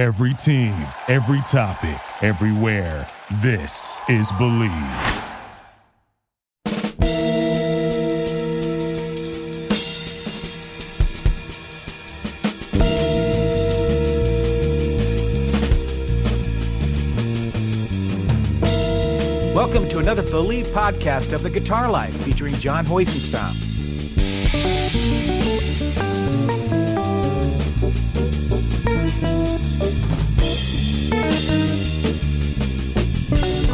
Every team, every topic, everywhere. This is Believe. Welcome to another Believe podcast of the Guitar Life featuring John Heusenstam.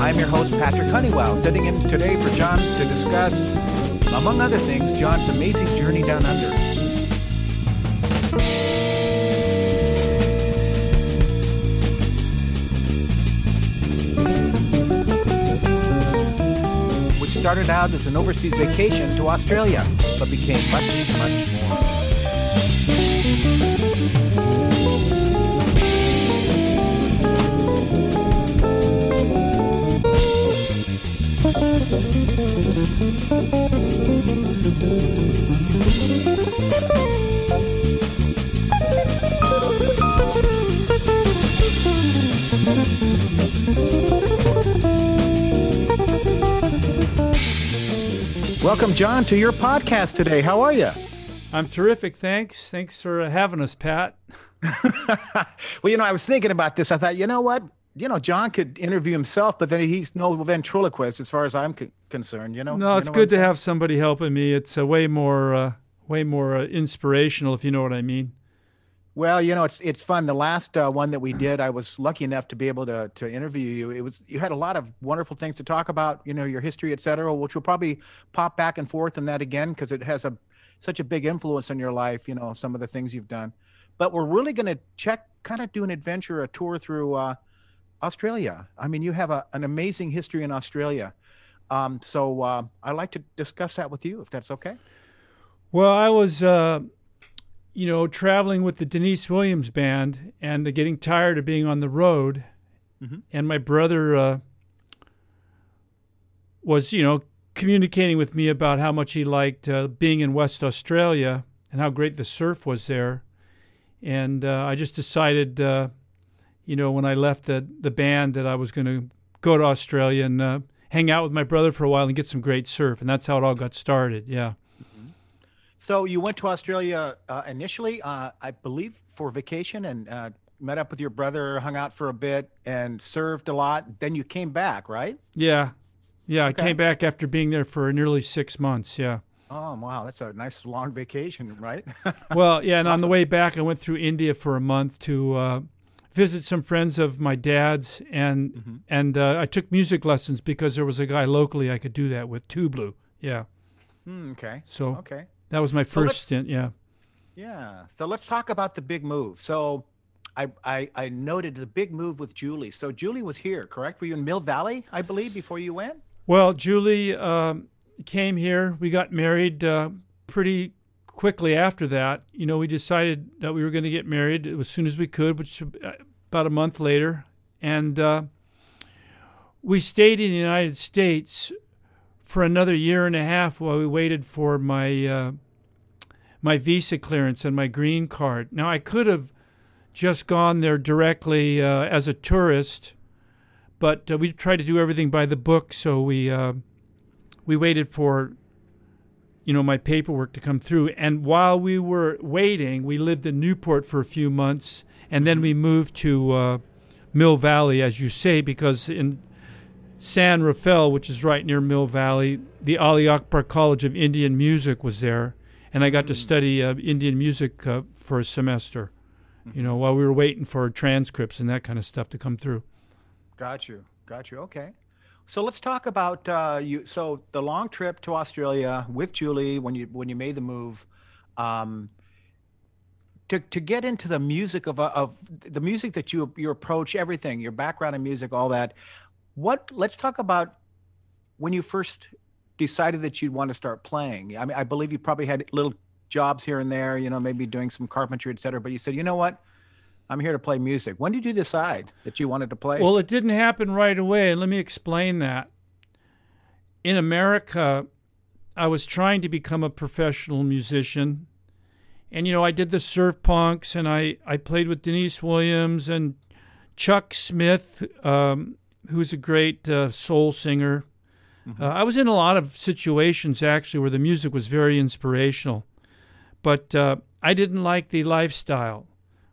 I'm your host, Patrick Honeywell, sitting in today for John to discuss, among other things, John's amazing journey down under. which started out as an overseas vacation to Australia, but became much, much more. Welcome, John, to your podcast today. How are you? I'm terrific. Thanks. Thanks for having us, Pat. well, you know, I was thinking about this. I thought, you know what? You know, John could interview himself, but then he's no ventriloquist as far as I'm con- concerned. You know. No, You it's know good to have somebody helping me. It's a way more, uh, way more uh, inspirational, if you know what I mean. Well, you know, it's it's fun. The last uh, one that we did, I was lucky enough to be able to to interview you. It was you had a lot of wonderful things to talk about. You know, your history, et cetera, which will probably pop back and forth in that again because it has a such a big influence on your life. You know, some of the things you've done. But we're really going to check, kind of do an adventure, a tour through uh, Australia. I mean, you have a, an amazing history in Australia. Um, so uh, I'd like to discuss that with you, if that's okay. Well, I was, uh, you know, traveling with the Denise Williams band and getting tired of being on the road. Mhm. And my brother uh, was, you know, communicating with me about how much he liked uh, being in West Australia and how great the surf was there. And uh, I just decided, uh, you know, when I left the, the band that I was going to go to Australia and uh, hang out with my brother for a while and get some great surf. And that's how it all got started. Yeah. So you went to Australia uh, initially, uh, I believe, for vacation, and uh, met up with your brother, hung out for a bit, and served a lot. Then you came back, right? Yeah. Yeah. Okay. I came back after being there for nearly six months. Yeah. Oh wow, that's a nice long vacation, right? Well, yeah. And on the way back, I went through India for a month to uh, visit some friends of my dad's. And, Mhm. and uh, I took music lessons because there was a guy locally I could do that with, tabla. Yeah. Hmm, okay, So okay, that was my So 1st stint. Yeah. yeah. So let's talk about the big move. So. I, I, I noted the big move with Julie. So Julie was here, correct? Were you in Mill Valley, I believe, before you went? Well, Julie um, came here. We got married uh, pretty quickly after that. You know, we decided that we were going to get married as soon as we could, which uh, about a month later, and uh, we stayed in the United States for another year and a half while we waited for my uh, my visa clearance and my green card. Now, I could have just gone there directly uh, as a tourist but uh, we tried to do everything by the book. So we uh, we waited for you know my paperwork to come through, and while we were waiting, we lived in Newport for a few months, and then we moved to uh, Mill Valley, as you say, because in San Rafael, which is right near Mill Valley, the Ali Akbar College of Indian Music was there, and I got to study uh, Indian music uh, for a semester. You know, while we were waiting for transcripts and that kind of stuff to come through. Got you. Got you. Okay. So let's talk about uh, you. So the long trip to Australia with Julie when you when you made the move, um, to to get into the music of uh, of the music that you you approach everything, your background in music, all that. What? Let's talk about when you first decided that you'd want to start playing. I mean, I believe you probably had little jobs here and there, you know, maybe doing some carpentry, et cetera. But you said, you know what? I'm here to play music. When did you decide that you wanted to play? Well, it didn't happen right away, let me explain that. In America, I was trying to become a professional musician, and you know I did the surf punks, and I I played with Denise Williams and Chuck Smith, um, who's a great uh, soul singer. Uh, I was in a lot of situations actually where the music was very inspirational, but uh, I didn't like the lifestyle.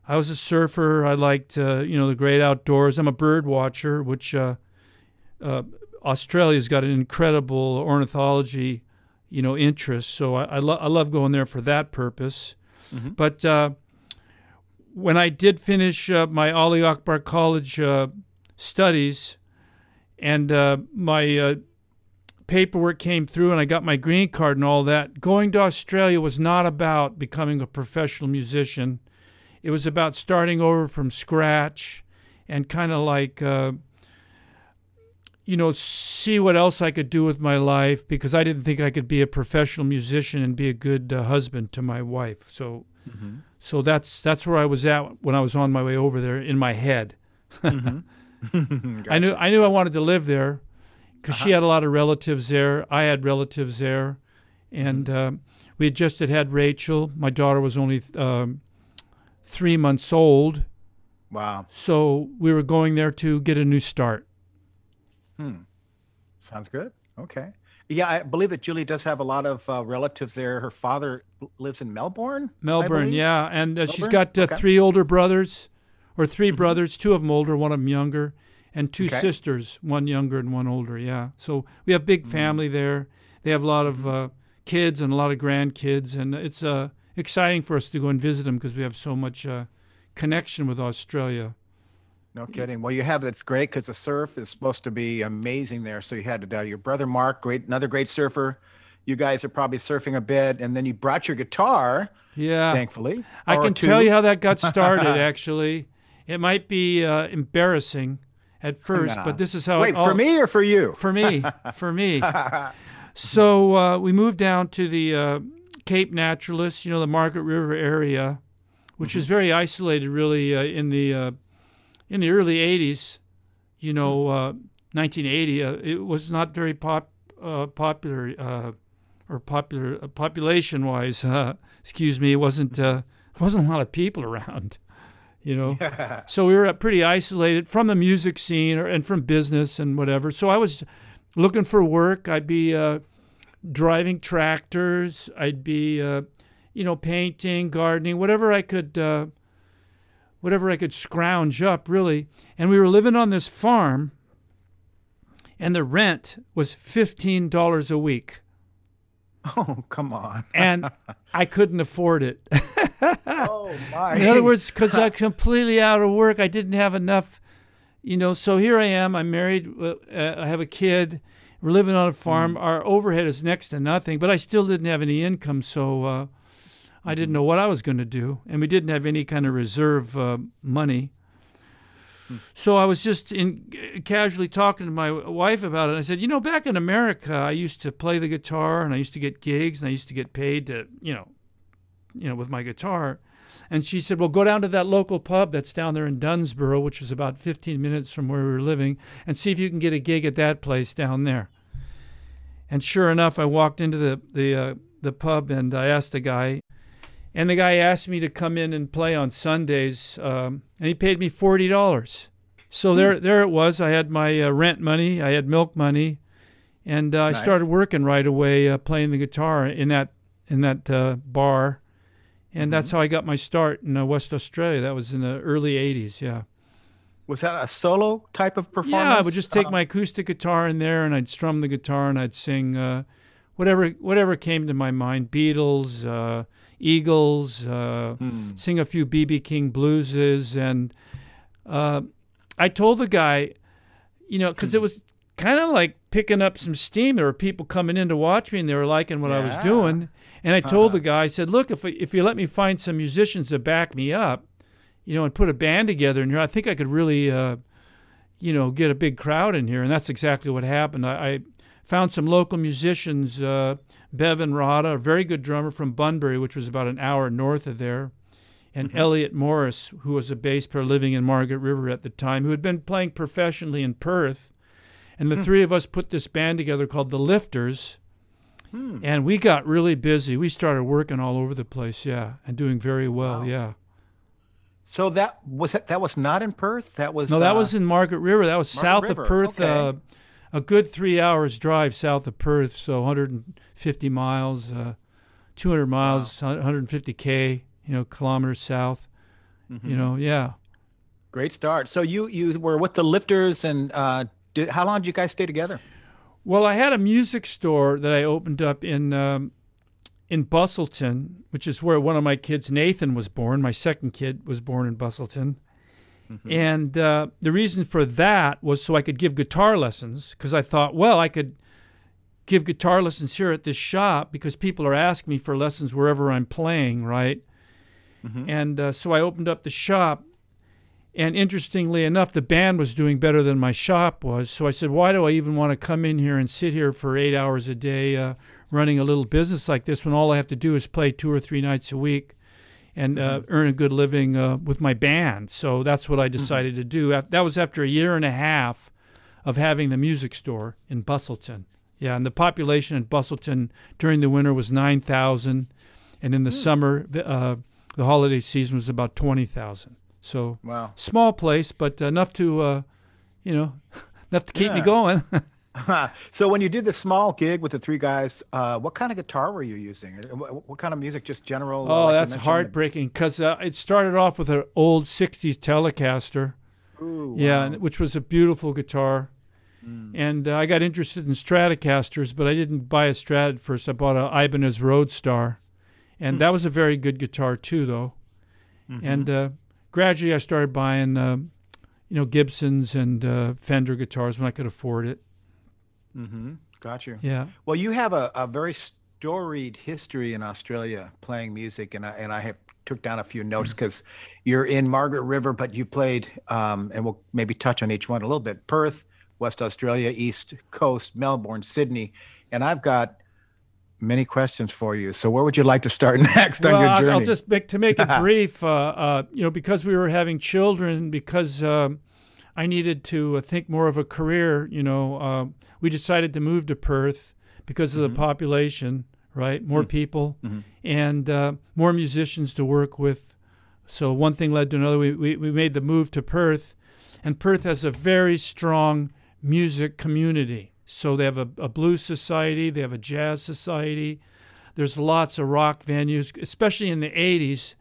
I was a surfer. I liked uh, you know the great outdoors. I'm a bird watcher, which uh, uh, Australia's got an incredible ornithology you know interest. So I I, lo- I love going there for that purpose. But uh, when I did finish uh, my Ali Akbar College uh, studies, and uh, my uh, paperwork came through, and I got my green card and all that, going to Australia was not about becoming a professional musician. It was about starting over from scratch and kind of like. Uh, you know, see what else I could do with my life because I didn't think I could be a professional musician and be a good uh, husband to my wife. So, so that's that's where I was at when I was on my way over there in my head. I knew I knew I wanted to live there because she had a lot of relatives there. I had relatives there, and um, we had just had had Rachel. My daughter was only um, three months old, Wow. so we were going there to get a new start. Sounds good. Okay. Yeah, I believe that Julie does have a lot of uh, relatives there. Her father lives in Melbourne. Melbourne, yeah, and uh, she's Melbourne? got uh, Okay. Mm-hmm. three older brothers, or 3 brothers. Two of them older, one of them younger, and two Okay. sisters, one younger and one older. Yeah, so we have Mm. big family there. They have a lot of Mm-hmm. uh, kids and a lot of grandkids, and it's uh, exciting for us to go and visit them because we have so much uh, connection with Australia. No kidding. Well, you have that's great because the surf is supposed to be amazing there. So you had to uh, your brother Mark, great, another great surfer. You guys are probably surfing a bit, and then you brought your guitar, Yeah, thankfully. I can two. tell you how that got started. actually, it might be uh, embarrassing at first, Nah. but this is how. Wait it all, for me or for you? for me, for me. So uh, we moved down to the uh, Cape Naturaliste, you know, the Margaret River area, which is very isolated, really, uh, in the uh, in the early '80s. You know, uh, 1980. Uh, it was not very pop uh, popular uh, or popular uh, population wise. Uh, excuse me, it wasn't uh, wasn't a lot of people around. You know, so we were pretty isolated from the music scene or, and from business and whatever. So I was looking for work. I'd be uh, driving tractors. I'd be, uh, you know, painting, gardening, whatever I could, uh, whatever I could scrounge up, really. And we were living on this farm, and the rent was fifteen dollars a week, Oh, come on. and I couldn't afford it. Oh my. In other words, because I'm completely out of work, I didn't have enough, you know. So here I am. I'm married. Uh, I have a kid. We're living on a farm. Our overhead is next to nothing, but I still didn't have any income, so uh, I didn't know what I was going to do, and we didn't have any kind of reserve uh, money. So I was just in casually talking to my wife about it. I said, you know, back in America, I used to play the guitar, and I used to get gigs, and I used to get paid to, you know, you know, with my guitar. And she said, Well, go down to that local pub that's down there in Dunsborough, which is about 15 minutes from where we were living, and see if you can get a gig at that place down there. And sure enough, I walked into the, the, uh, the pub and I asked the guy, and the guy asked me to come in and play on Sundays, um, and he paid me $40. So there, there it was. I had my uh, rent money, I had milk money, and uh, I started working right away uh, playing the guitar in that in that uh, bar, and that's how I got my start in uh, West Australia. That was in the early '80s. Yeah, Was that a solo type of performance? yeah. I would just take Uh, my acoustic guitar in there, and I'd strum the guitar, and I'd sing uh, whatever whatever came to my mind: Beatles, uh, Eagles, uh, hmm. sing a few BB King blueses, and uh, I told the guy, you know, because it was kind of like picking up some steam. There were people coming in to watch me, and they were liking what I was doing. And I told the guy, I said, "Look, if if you let me find some musicians to back me up, you know, and put a band together in here, I think I could really, uh, you know, get a big crowd in here." And that's exactly what happened. I, I found some local musicians. Uh, Bevan Rada, a very good drummer from Bunbury, which was about an hour north of there, and Elliot Morris, who was a bass player living in Margaret River at the time, who had been playing professionally in Perth. And the three of us put this band together called the Lifters. and we got really busy. We started working all over the place, yeah, and doing very well, yeah. So that was it. That was not in Perth. That was No, that uh, was in Margaret River. That was Margaret south River, of Perth. okay. Uh, a good three hours drive south of Perth, so 150 miles, uh, 200 miles, 150k, you know, kilometers south. Mm-hmm. You know, yeah. great start. So you you were with the Lifters, and uh, did how long did you guys stay together? Well, I had a music store that I opened up in um, in Busselton, which is where one of my kids, Nathan, was born. My second kid was born in Busselton. And uh, the reason for that was so I could give guitar lessons because I thought, well, I could give guitar lessons here at this shop because people are asking me for lessons wherever I'm playing, right? And uh, so I opened up the shop. And interestingly enough, the band was doing better than my shop was. So I said, why do I even want to come in here and sit here for eight hours a day uh, running a little business like this when all I have to do is play two or three nights a week and uh, earn a good living uh, with my band? So that's what I decided to do. That was after a year and a half of having the music store in Busselton. Yeah, and the population in Busselton during the winter was 9,000. And in the summer, the, uh, the holiday season was about 20,000. So Wow. small place, but enough to, uh, you know, enough to keep me going. so when you did the small gig with the three guys, uh, what kind of guitar were you using? What, what kind of music? Just general? oh, like that's heartbreaking because uh, it started off with an old 60s Telecaster. Ooh, Yeah, wow. which was a beautiful guitar. And uh, I got interested in Stratocasters, but I didn't buy a Strat at first. I bought a Ibanez Roadstar, and that was a very good guitar too, though. And uh, gradually, I started buying, uh, you know, Gibsons and uh, Fender guitars when I could afford it. Mm-hmm. Got you. Yeah. Well, you have a, a very storied history in Australia playing music, and I and I have took down a few notes because you're in Margaret River, but you played, um, and we'll maybe touch on each one a little bit. Perth, West Australia, East Coast, Melbourne, Sydney, and I've got many questions for you. So where would you like to start next on your journey? I'll just make to make it brief. Uh, uh, you know, because we were having children, because um, I needed to uh, think more of a career. You know, um, we decided to move to Perth because of the population, right? More people and uh, more musicians to work with. So one thing led to another. We, we we made the move to Perth, and Perth has a very strong music community. So they have a, a blues society, they have a jazz society. There's lots of rock venues, especially in the 80s,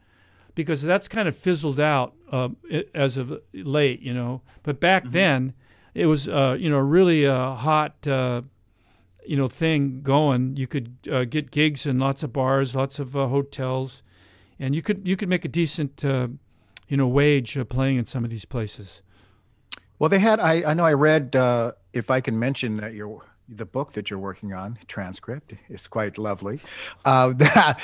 because that's kind of fizzled out uh, as of late, you know. But back then, it was, uh, you know, really a hot, uh, you know, thing going. You could uh, get gigs in lots of bars, lots of uh, hotels, and you could you could make a decent, uh, you know, wage uh, playing in some of these places. Well, they had. I, I know. I read. Uh, if I can mention that your the book that you're working on, transcript, it's quite lovely. Uh,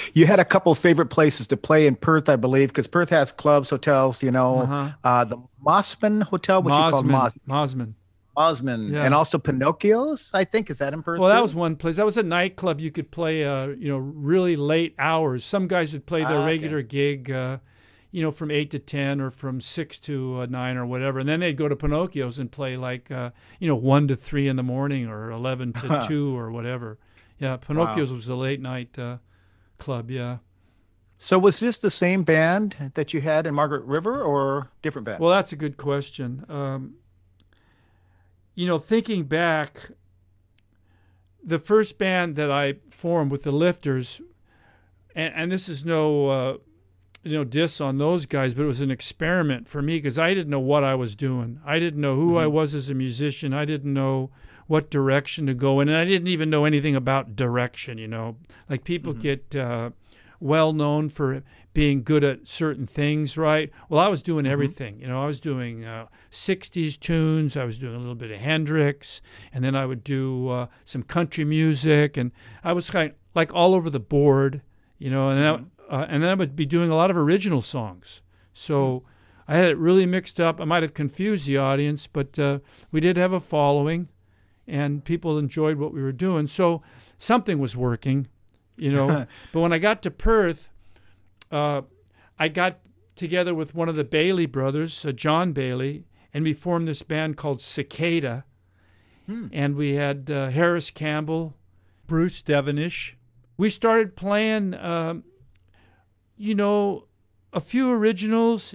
you had a couple favorite places to play in Perth, I believe, because Perth has clubs, hotels. You know, Uh-huh. uh, the Mossman Hotel, which you called Moss, Mosman. Mosman, Yeah. and also Pinocchio's. I think is that in Perth? Well, that was one place. That was a nightclub. You could play, uh, you know, really late hours. Some guys would play their Ah, okay. regular gig, uh, you know, from eight to ten or from six to uh, nine or whatever, and then they'd go to Pinocchio's and play like, uh, you know, one to three in the morning or eleven to two or whatever. Yeah, Pinocchio's was a late night uh, club. Yeah. So was this the same band that you had in Margaret River, or different band? Well, that's a good question. Um, you know, thinking back, the first band that I formed with the Lifters, and, and this is no, uh, you know, diss on those guys, but it was an experiment for me because I didn't know what I was doing. I didn't know who I was as a musician. I didn't know what direction to go in, and I didn't even know anything about direction. You know, like people get. Uh, well known for being good at certain things, right? Well, I was doing everything. You know, I was doing uh, 60s tunes, I was doing a little bit of Hendrix, and then I would do uh, some country music, and I was kind of like all over the board, you know, and, then I, uh, and then I would be doing a lot of original songs. So I had it really mixed up. I might have confused the audience, but uh, we did have a following, and people enjoyed what we were doing. So something was working you know. but when I got to Perth, uh, I got together with one of the Bailey brothers, uh, John Bailey, and we formed this band called Cicada. And we had uh, Harris Campbell Bruce Devonish. We started playing, um, you know, a few originals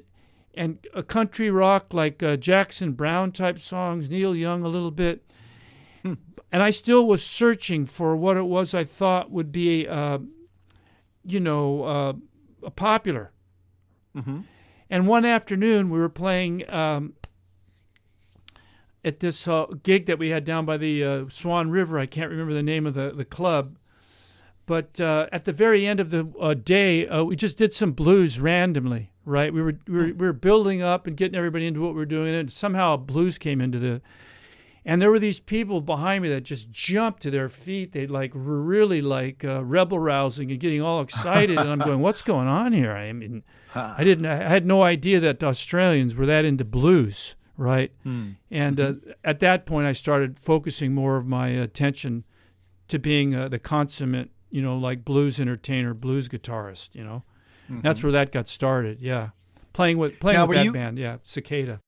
and a country rock like uh, Jackson Browne type songs, Neil Young a little bit. Hmm. And I still was searching for what it was I thought would be, uh, you know, uh, popular. Mm-hmm. And one afternoon we were playing um, at this uh, gig that we had down by the uh, Swan River. I can't remember the name of the, the club. But uh, at the very end of the uh, day, uh, we just did some blues randomly, right? We were, we were we were building up and getting everybody into what we were doing, and somehow blues came into the. And there were these people behind me that just jumped to their feet. They like were really like uh, rebel rousing and getting all excited. and I'm going, "What's going on here?" I mean, I didn't. I had no idea that Australians were that into blues, right? Hmm. And uh, at that point, I started focusing more of my attention to being uh, the consummate, you know, like blues entertainer, blues guitarist. You know, that's where that got started. Yeah, playing with playing Mm-hmm. Now, with that you- band. Yeah, Cicada.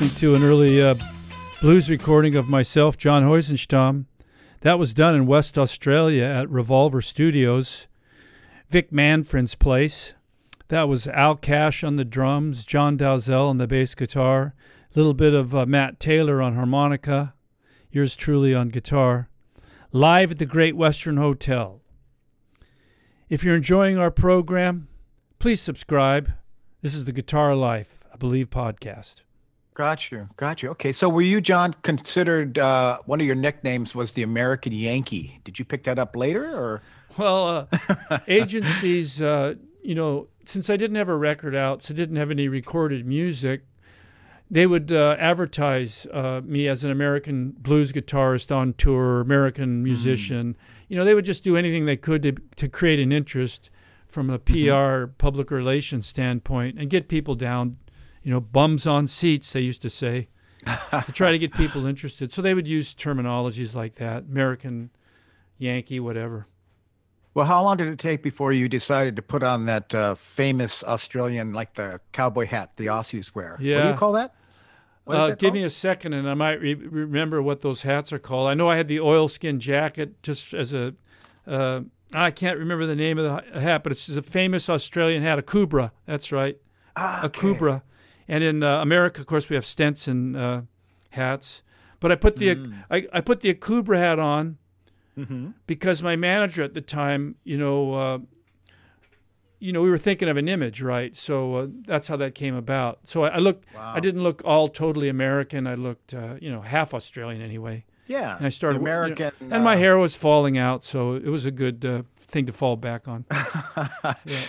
Listening to an early uh, blues recording of myself, John Heusenstam. That was done in West Australia at Revolver Studios, Vic Manfred's place. That was Al Cash on the drums, John Dalzell on the bass guitar, a little bit of uh, Matt Taylor on harmonica, yours truly on guitar. Live at the Great Western Hotel. If you're enjoying our program, please subscribe. This is the Guitar Life, I believe, podcast. Got you. Got you. Okay. So were you, John, considered uh, one of your nicknames was the American Yankee? Did you pick that up later or? Well, uh, agencies, uh, you know, since I didn't have a record out, so didn't have any recorded music, they would uh, advertise uh, me as an American blues guitarist on tour, American musician. You know, they would just do anything they could to, to create an interest from a PR, public relations standpoint, and get people down. You know, bums on seats, they used to say, to try to get people interested. So they would use terminologies like that, American, Yankee, whatever. Well, how long did it take before you decided to put on that uh, famous Australian, like the cowboy hat the Aussies wear? Yeah. What do you call that? Uh, give called? me a second, and I might re- remember what those hats are called. I know I had the oilskin jacket just as a. Uh, I can't remember the name of the hat, but it's a famous Australian hat, Akubra. That's right, Ah, a okay. Kubra. And in uh, America, of course, we have Stetson uh, hats. But I put the Mm. I, I put the Akubra hat on Mm-hmm. because my manager at the time, you know, uh, you know, we were thinking of an image, right? So uh, that's how that came about. So I, I looked, Wow. I didn't look all totally American. I looked, uh, you know, half Australian anyway. Yeah. And I started, the you know, American. and my uh, hair was falling out, so it was a good uh, thing to fall back on.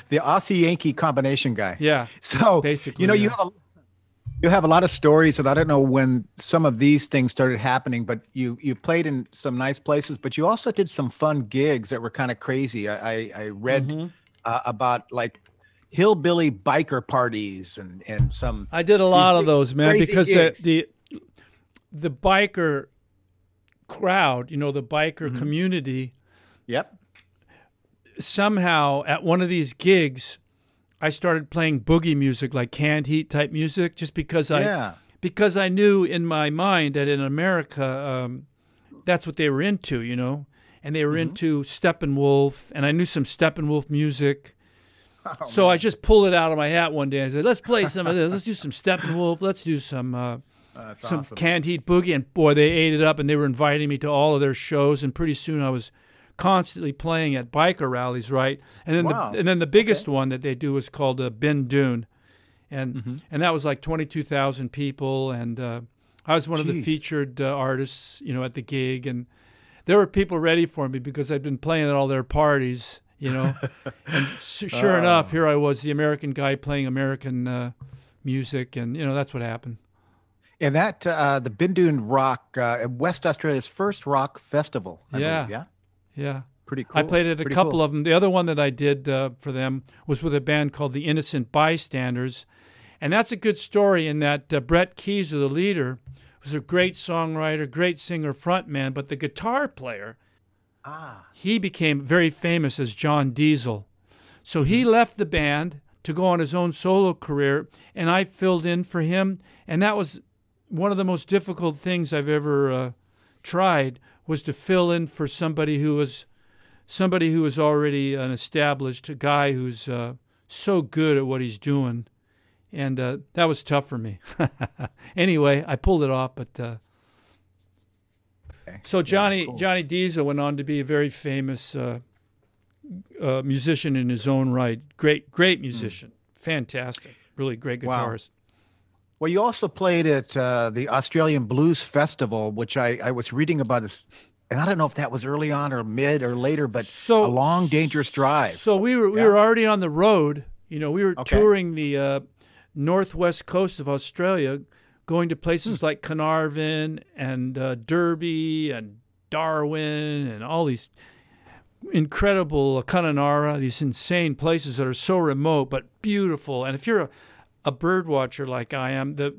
the Aussie Yankee combination guy. Yeah, So basically, you know, you have a, you have a lot of stories, and I don't know when some of these things started happening, but you you played in some nice places, but you also did some fun gigs that were kind of crazy. I I, I read Mhm. uh, about like hillbilly biker parties and and some. I did a lot of those, man, because the, the the biker crowd, you know, the biker Mm-hmm. community. Yep. somehow at one of these gigs, I started playing boogie music, like canned heat type music, just because I yeah. because I knew in my mind that in America, um, that's what they were into, you know. And they were Mm-hmm. into Steppenwolf, and I knew some Steppenwolf music. Oh, so I just pulled it out of my hat one day and said, "Let's play some of this. Let's do some Steppenwolf. Let's do some uh, some awesome. canned heat boogie." And boy, they ate it up, and they were inviting me to all of their shows. And pretty soon, I was constantly playing at biker rallies, right? And then Wow. the and then the biggest one that they do was called uh, Bindoon, and Mm-hmm. and that was like twenty two thousand people, and uh, I was one of the featured uh, artists, you know, at the gig, and there were people ready for me because I'd been playing at all their parties, you know. and sure enough, here I was, the American guy playing American uh, music, and you know that's what happened. And that uh, the Bindoon Rock, uh, West Australia's first rock festival. I Yeah. believe, yeah, Yeah. pretty cool. I played at a Pretty couple cool. of them. The other one that I did uh, for them was with a band called the Innocent Bystanders, and that's a good story in that uh, Brett Keyser, the leader, was a great songwriter, great singer, frontman, but the guitar player, Ah, he became very famous as John Diesel. So he left the band to go on his own solo career, and I filled in for him, and that was one of the most difficult things I've ever uh, tried was to fill in for somebody who was somebody who was already an established guy who's uh, so good at what he's doing, and uh, that was tough for me. anyway, I pulled it off, but. Uh, okay. so Johnny cool. Johnny Diesel went on to be a very famous uh, uh, musician in his own right. Great great musician, fantastic, really great guitarist. Wow. Well, you also played at uh, the Australian Blues Festival, which I, I was reading about. This, and I don't know if that was early on or mid or later, but So a long, dangerous drive. So we were we Yeah. were already on the road. You know, we were Okay. touring the uh, northwest coast of Australia, going to places Hmm. like Carnarvon and uh, Derby and Darwin and all these incredible Kununurra, these insane places that are so remote but beautiful. And if you're a, a bird watcher like I am, the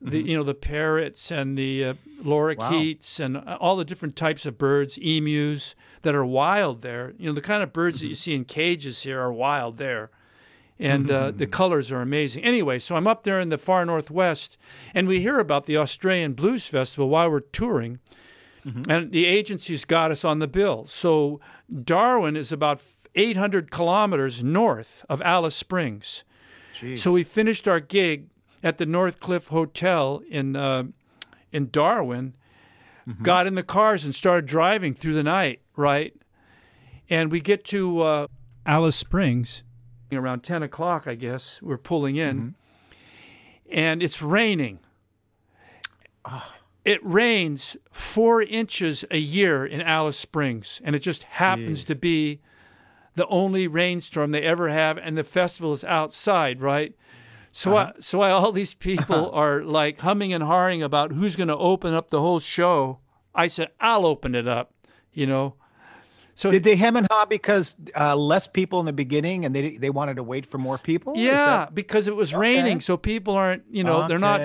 the mm-hmm. you know the parrots and the uh, lorikeets and uh, all the different types of birds, emus that are wild there. You know the kind of birds that you mm-hmm. see in cages here are wild there, and uh, the mm-hmm. colors are amazing. Anyway, so I'm up there in the far northwest, and we hear about the Australian Blues Festival while we're touring, and the agency's got us on the bill. So Darwin is about 800 kilometers north of Alice Springs. Jeez. So we finished our gig at the North Cliff Hotel in uh, in Darwin, got in the cars and started driving through the night, right? And we get to uh, Alice Springs around 10 o'clock, I guess. We're pulling in, and it's raining. It rains four inches a year in Alice Springs, and it just happens Jeez. to be the only rainstorm they ever have, and the festival is outside, right? So, uh-huh. I, so I, all these people are like humming and hawing about who's going to open up the whole show. I said, I'll open it up, you know. So Did they hem and haw because uh, less people in the beginning, and they they wanted to wait for more people? Yeah, that- because it was raining, so people aren't, you know, they're not.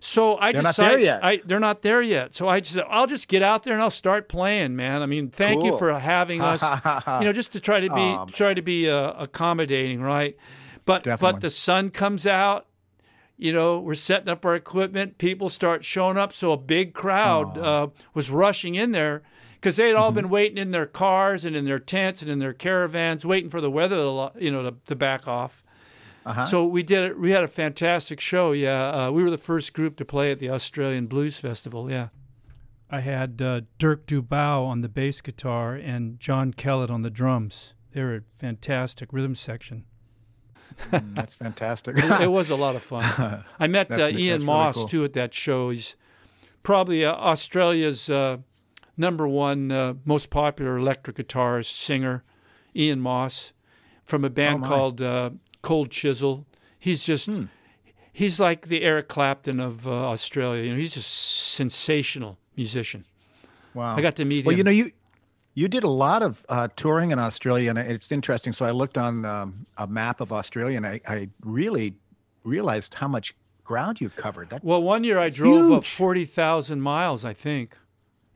So I They're decided. I, they're not there yet. So I just I'll just get out there and I'll start playing, man. I mean, thank you for having us. you know, just to try to be Aw, try to be uh, accommodating, right? But Definitely. but the sun comes out. You know, we're setting up our equipment. People start showing up, so a big crowd uh, was rushing in there because they had Mm-hmm. all been waiting in their cars and in their tents and in their caravans, waiting for the weather, to, you know, to, to back off. Uh-huh. So we did it. We had a fantastic show. Yeah, uh, we were the first group to play at the Australian Blues Festival. Yeah, I had uh, Dirk Dubow on the bass guitar and John Kellett on the drums. They were a fantastic rhythm section. Mm, That's fantastic. It, it was a lot of fun. I met uh, That's- that's Ian really Moss cool. too at that show. He's probably uh, Australia's uh, number one uh, most popular electric guitarist singer, Ian Moss, from a band Oh, called uh, Cold Chisel. He's just Hmm. he's like the Eric Clapton of uh, Australia. You know, he's a sensational musician. wow. I got to meet Well, him. Well, you know, you you did a lot of uh, touring in Australia, and it's interesting. So I looked on um, a map of Australia, and I, I really realized how much ground you covered. That Well, one year I drove huge. 40,000 miles, I think.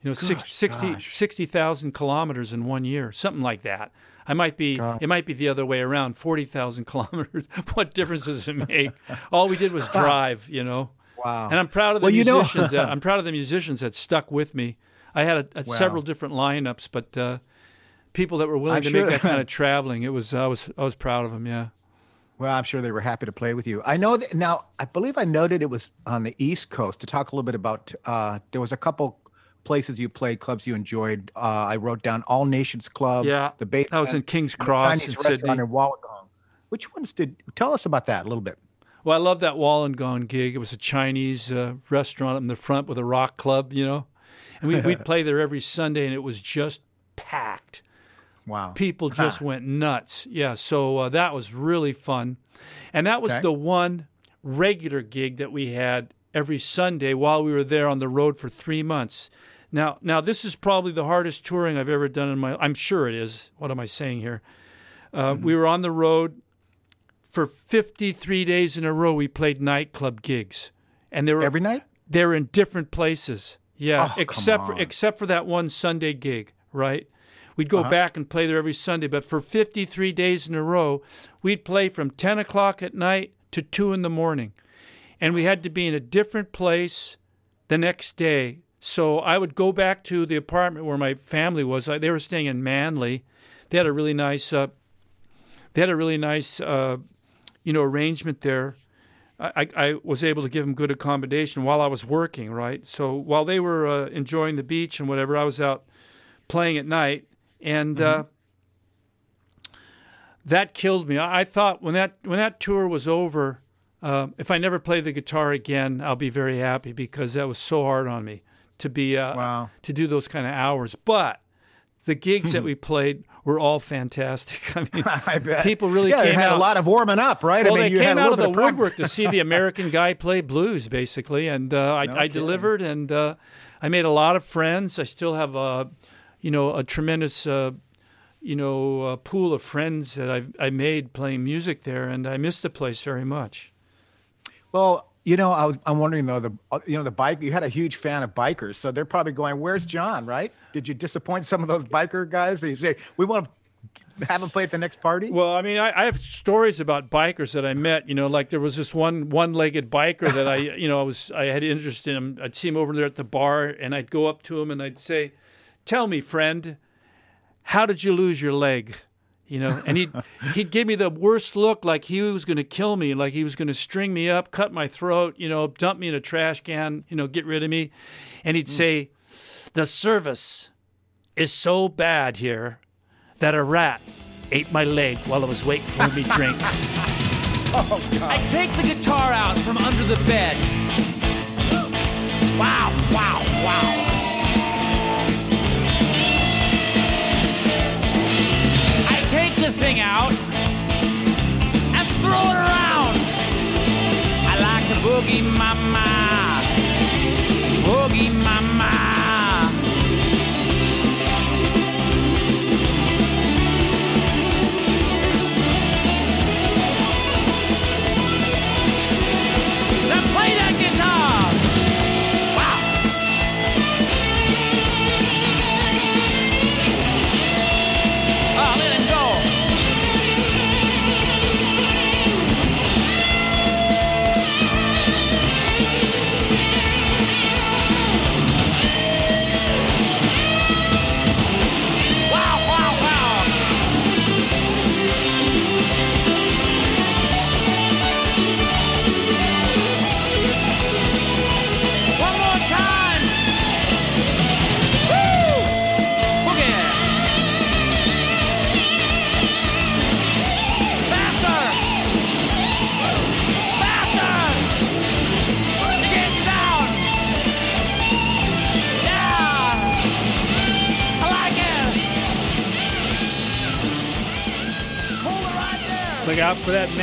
You know, Gosh, 60 60,000 kilometers in one year, something like that. I might be, God. it might be the other way around, 40,000 kilometers. what difference does it make? All we did was drive, you know. wow. And I'm proud of the Well, you know- musicians. that, I'm proud of the musicians that stuck with me. I had a, a Wow. several different lineups, but uh, people that were willing I'm to sure make that that- kind of traveling, it was I was I was proud of them. Yeah. Well, I'm sure they were happy to play with you. I know that now. I believe I noted it was on the East Coast. To talk a little bit about, uh, there was a couple places you played, clubs you enjoyed. Uh, I wrote down All Nations Club. Yeah, the base. that was in King's Cross Chinese in restaurant Sydney. in Wollongong. Which ones did? Tell us about that a little bit. Well, I love that Wollongong gig. It was a Chinese uh, restaurant in the front with a rock club, you know, and we, we'd play there every Sunday, and it was just packed. Wow. people just went nuts. Yeah, so uh, that was really fun. And that was Okay. the one regular gig that we had every Sunday while we were there on the road for 3 months. Now, now this is probably the hardest touring I've ever done in my I'm sure it is. What am I saying here? Uh, We were on the road for 53 days in a row. We played nightclub gigs. And they were Every night. they're in different places. Yeah, Oh, except for except for that one Sunday gig, right? We'd go Uh-huh. back and play there every Sunday, but for 53 days in a row, we'd play from 10 o'clock at night to 2 in the morning. And we had to be in a different place the next day. So I would go back to the apartment where my family was. They were staying in Manly. They had a really nice, uh, they had a really nice, uh, you know, arrangement there. I, I was able to give them good accommodation while I was working, right? So while they were uh, enjoying the beach and whatever, I was out playing at night, and uh, that killed me. I, I thought when that when that tour was over, uh, if I never play the guitar again, I'll be very happy because that was so hard on me to be uh, Wow. to do those kind of hours. But the gigs that we played were all fantastic. I mean, I people really yeah, came had out. a lot of warming up, right? Well, I mean, they you came out of the practice. woodwork to see the American guy play blues, basically, and uh, I, No I delivered, and uh, I made a lot of friends. I still have a, you know, a tremendous, uh, you know, uh, pool of friends that I've I made playing music there, and I miss the place very much. Well, you know, I was, I'm wondering though, the uh, you know the bike. You had a huge fan of bikers, so they're probably going, "Where's John?" Right? Did you disappoint some of those biker guys? They say, "We want to have him play at the next party." Well, I mean, I, I have stories about bikers that I met. You know, like there was this one one-legged biker that I, you know, I was I had interest in him. I'd see him over there at the bar, and I'd go up to him and I'd say, "Tell me, friend, how did you lose your leg?" You know, and he'd he'd give me the worst look, like he was going to kill me, like he was going to string me up, cut my throat, you know, dump me in a trash can, you know, get rid of me, and he'd mm. say, "The service is so bad here that a rat ate my leg while I was waiting for me to drink." Oh, I take the guitar out from under the bed. Wow, wow, wow. The thing out and throw it around. I like the boogie mama. Boogie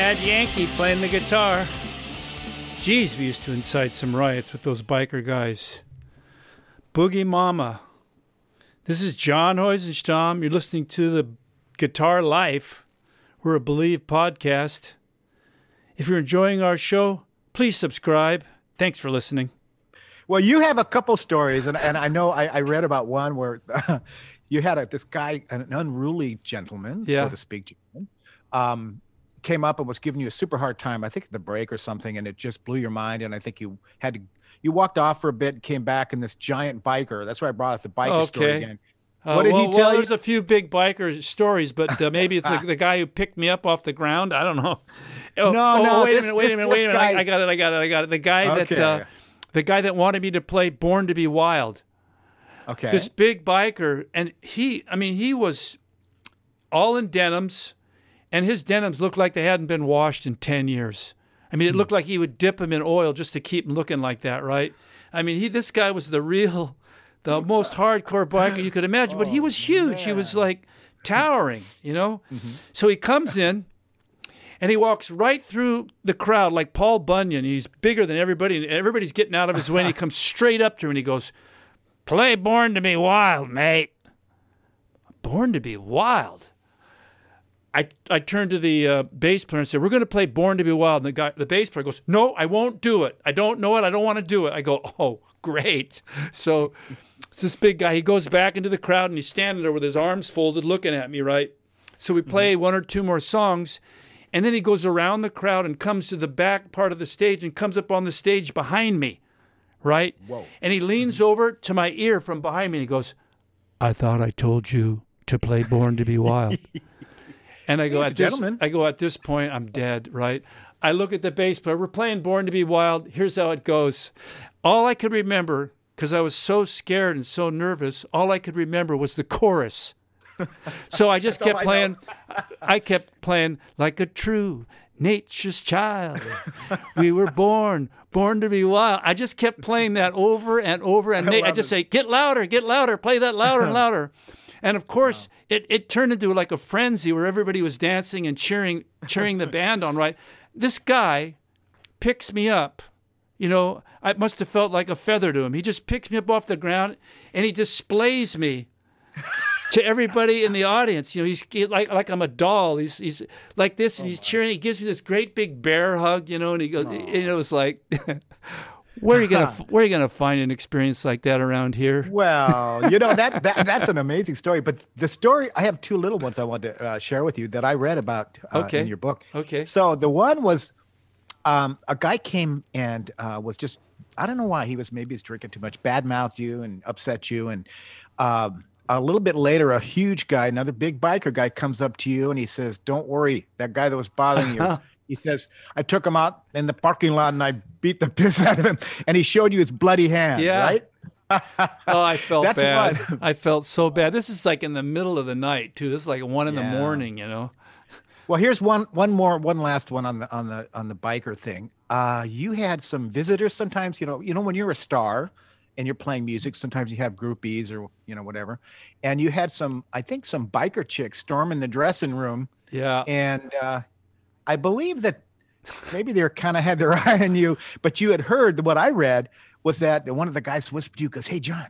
mad Yankee playing the guitar. Jeez, we used to incite some riots with those biker guys. Boogie Mama. This is John Heusenstam. You're listening to the Guitar Life. We're a Believe podcast. If you're enjoying our show, please subscribe. Thanks for listening. Well, you have a couple stories, and, and I know I, I read about one where you had a, this guy, an unruly gentleman, Yeah. so to speak, um, came up and was giving you a super hard time. I think at the break or something, and it just blew your mind. And I think you had to you walked off for a bit, and came back, and this giant biker. That's why I brought up the biker story again. Uh, What did well, he tell well, you? There's a few big biker stories, but uh, maybe it's the, the guy who picked me up off the ground. I don't know. Oh, No, oh, no, Wait this- a minute. Wait this- a minute. Wait a minute. I, guy- I got it. I got it. I got it. The guy that uh, the guy that wanted me to play Born to Be Wild. Okay. This big biker, and he. I mean, he was all in denims, and his denims looked like they hadn't been washed in ten years. I mean, it hmm. looked like he would dip them in oil just to keep them looking like that, right? I mean, he. This guy was the real, the most hardcore biker you could imagine. But he oh, was huge. He was like towering, you know. Mm-hmm. So he comes in, and he walks right through the crowd like Paul Bunyan. He's bigger than everybody, and everybody's getting out of his way. And he comes straight up to him and he goes, "Play Born to Be Wild, mate." Born to Be Wild. I, I turned to the uh, bass player and said, "We're going to play Born to Be Wild." And the guy, the bass player, goes, "No, I won't do it. I don't know it. I don't want to do it." I go, "Oh, great!" So, it's this big guy. He goes back into the crowd and he's standing there with his arms folded, looking at me. Right. So we play one or two more songs, and then he goes around the crowd and comes to the back part of the stage and comes up on the stage behind me. Right. Whoa. And he leans over to my ear from behind me and he goes, "I thought I told you to play Born to Be Wild." And I go, He's at this. I go, at this point, I'm dead, right? I look at the bass player. We're playing Born to Be Wild. Here's how it goes. All I could remember, because I was so scared and so nervous, all I could remember was the chorus. So I just kept I playing. I, kept playing like a true nature's child. we were born, born to be wild. I just kept playing that over and over, and I, I just it. say, "Get louder, get louder, play that louder and louder." And of course, it, it turned into like a frenzy where everybody was dancing and cheering, cheering the band on. Right, this guy picks me up. You know, I must have felt like a feather to him. He just picks me up off the ground and he displays me to everybody in the audience. You know, he's he- like like I'm a doll. He's he's like this, and oh he's cheering. He gives me this great big bear hug. You know, and he goes, and it was like. Where are you gonna Where are you gonna find an experience like that around here? Well, you know that, that that's an amazing story. But the story I have two little ones I want to uh, share with you that I read about uh, Okay. in your book. Okay. So the one was um, a guy came and uh, was just I don't know why he was maybe he's drinking too much, bad mouthed you and upset you, and um, a little bit later, a huge guy, another big biker guy, comes up to you and he says, "Don't worry, that guy that was bothering you." He says, "I took him out in the parking lot and I beat the piss out of him," and he showed you his bloody hand. Yeah. right. Oh, I felt That's bad. I felt so bad. This is like in the middle of the night too. This is like one in Yeah. the morning. You know. Well, here's one one more one last one on the on the on the biker thing. Uh, you had some visitors sometimes. You know, you know when you're a star and you're playing music, sometimes you have groupies or you know whatever, and you had some I think some biker chicks storming the dressing room, Yeah. and uh, I believe that maybe they are kind of had their eye on you, but you had heard what I read was that one of the guys whispered to you, goes, "Hey, John,"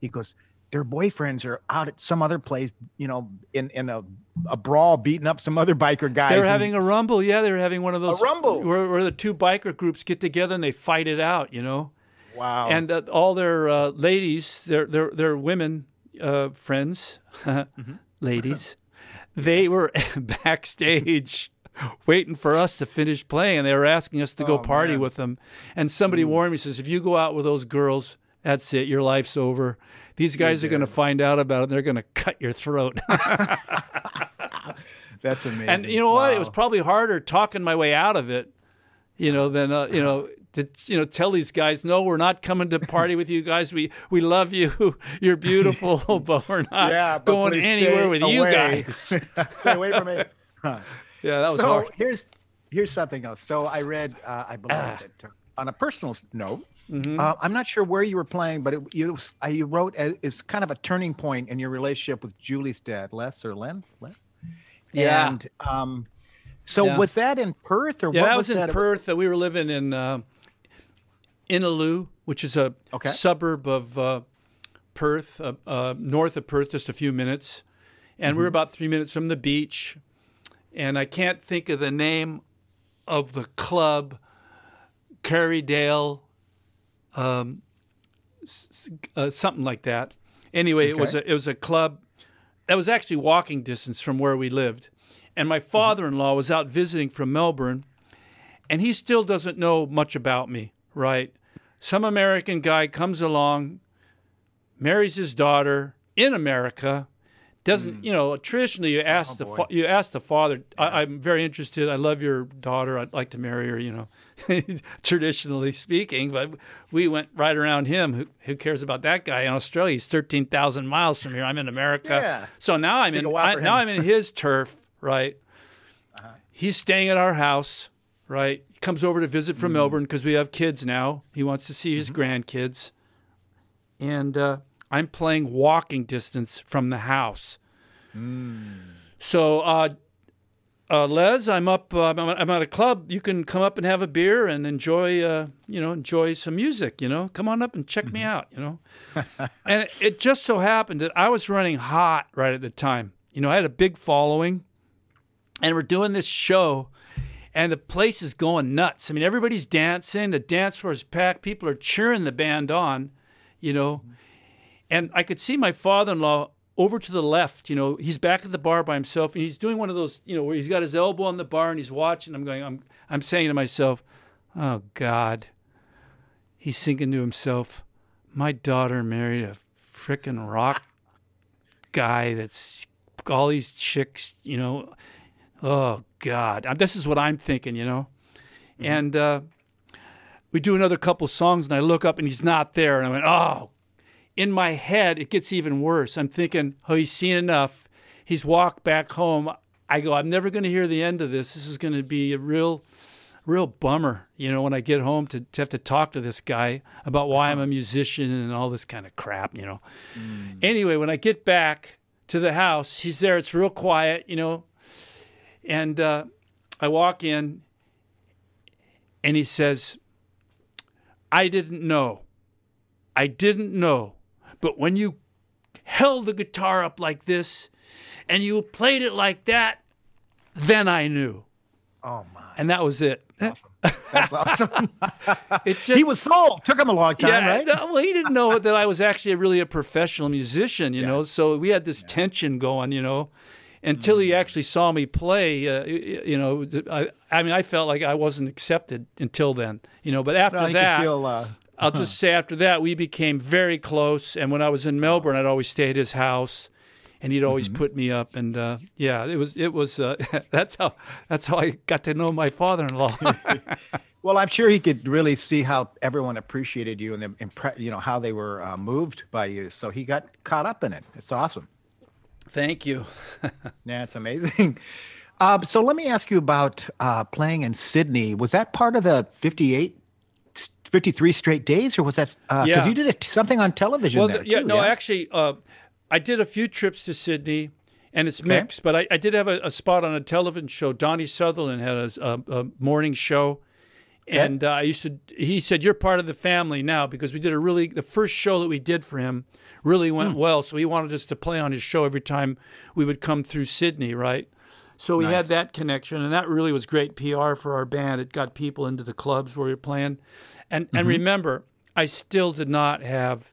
he goes, "Their boyfriends are out at some other place, you know, in in a a brawl, beating up some other biker guys." They were and- having a rumble. Yeah, they were having one of those rumble. where, where the two biker groups get together and they fight it out. You know. wow, and uh, all their uh, ladies, their their their women uh, friends, ladies, they were backstage waiting for us to finish playing, and they were asking us to go Oh, party man. with them. And somebody warned me, says, if you go out with those girls, that's it, your life's over. These guys are going to find out about it. and They're going to cut your throat. that's amazing. and you know what? It was probably harder talking my way out of it, you know, than uh, you know to you know tell these guys, no, we're not coming to party with you guys. We we love you. You're beautiful, but we're not yeah, but going anywhere with you guys. Stay away from me. Yeah, that was so hard. here's here's something else. So I read, uh, I believe Ah. that uh, on a personal note, Mm-hmm. uh, I'm not sure where you were playing, but it, you was- uh, you wrote as, it's kind of a turning point in your relationship with Julie's dad, Les or Len, Len. Yeah. And um, so Yeah. was that in Perth or Yeah, what that was was in that? Perth. Uh, we were living in uh, Innaloo, which is a Okay. suburb of uh, Perth, uh, uh, north of Perth, just a few minutes. And Mm-hmm. we were about three minutes from the beach. And I can't think of the name of the club, Carrydale, um, uh, something like that. Anyway, it was a it was a club that was actually walking distance from where we lived. and my father-in-law was out visiting from Melbourne, and he still doesn't know much about me. Right? Some American guy comes along, marries his daughter in America. Doesn't you know? Traditionally, you ask the fa- you ask the father. I, I'm very interested. I love your daughter. I'd like to marry her. You know, traditionally speaking, but we went right around him. Who, who cares about that guy in Australia? He's thirteen thousand miles from here. I'm in America. Yeah. So now I'm Take in. I, now. I'm in his turf. Right. He's staying at our house. Right. He comes over to visit from Melbourne because we have kids now. He wants to see his grandkids and uh, I'm playing walking distance from the house. So, uh, uh, Les, I'm up. Uh, I'm, at a club. You can come up and have a beer and enjoy, uh, you know, enjoy some music. You know, come on up and check me out. You know, and it, it just so happened that I was running hot right at the time. You know, I had a big following, and we're doing this show and the place is going nuts. I mean, everybody's dancing. The dance floor is packed. People are cheering the band on, you know. And I could see my father-in-law over to the left. You know, he's back at the bar by himself, and he's doing one of those, you know, where he's got his elbow on the bar and he's watching. I'm going. I'm. I'm saying to myself, "Oh God." He's thinking to himself, "My daughter married a frickin' rock guy that's all these chicks, you know." oh god this is what i'm thinking you know and uh, we do another couple songs and i look up and he's not there and i went oh in my head it gets even worse. I'm thinking oh he's seen enough. He's walked back home. I go i'm never going to hear the end of this. This is going to be a real real bummer you know when i get home to, to have to talk to this guy about why i'm a musician and all this kind of crap you know. Anyway when i get back to the house he's there. It's real quiet you know. And uh, I walk in, and he says, I didn't know. I didn't know. But when you held the guitar up like this and you played it like that, then I knew. Oh my, And that was it. that's awesome. It just, he was sold. Took him a long time, right? well, he didn't know that I was actually really a professional musician, you know. So we had this tension going, you know, until Mm. he actually saw me play. Uh, you know, I, I mean, I felt like I wasn't accepted until then, you know. But after No, that, feel. Uh, I'll just say after that, we became very close. And when I was in Melbourne, I'd always stay at his house, and he'd always put me up. And uh, yeah, it was it was uh, that's how that's how I got to know my father-in-law. well, I'm sure he could really see how everyone appreciated you and the impre- you know how they were uh, moved by you. So he got caught up in it. It's awesome. Thank you. Yeah, it's amazing. Uh, so let me ask you about uh, playing in Sydney. Was that part of the 58, 53 straight days, or was that because Yeah. you did something on television Well, there th- yeah, too, no, actually, uh, I did a few trips to Sydney, and it's mixed. But I, I did have a, a spot on a television show. Donnie Sutherland had a, a, a morning show, and uh, I used to. He said, "You're part of the family now," because we did a really the first show that we did for him really went Hmm. well. So he wanted us to play on his show every time we would come through Sydney, right? So we had that connection, and that really was great PR for our band. It got people into the clubs where we were playing, and Mm-hmm. and remember, I still did not have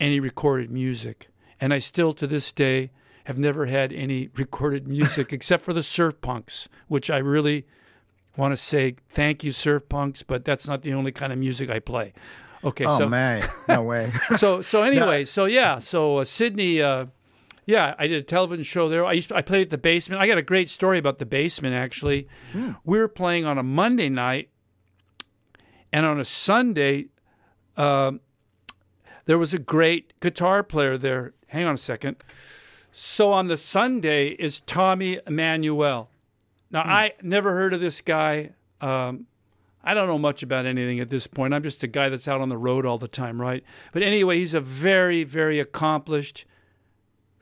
any recorded music. And I still, to this day, have never had any recorded music except for the surf punks, which I really want to say thank you, surf punks, but that's not the only kind of music I play. Okay, Oh so man, no way. so so anyway, so yeah, so uh, Sydney, uh, yeah, I did a television show there. I used to, I played at the basement. I got a great story about the basement actually. We were playing on a Monday night, and on a Sunday, um, there was a great guitar player there. Hang on a second. So on the Sunday is Tommy Emmanuel. Now I never heard of this guy. Um, I don't know much about anything at this point. I'm just a guy that's out on the road all the time, right? But anyway, he's a very, very accomplished,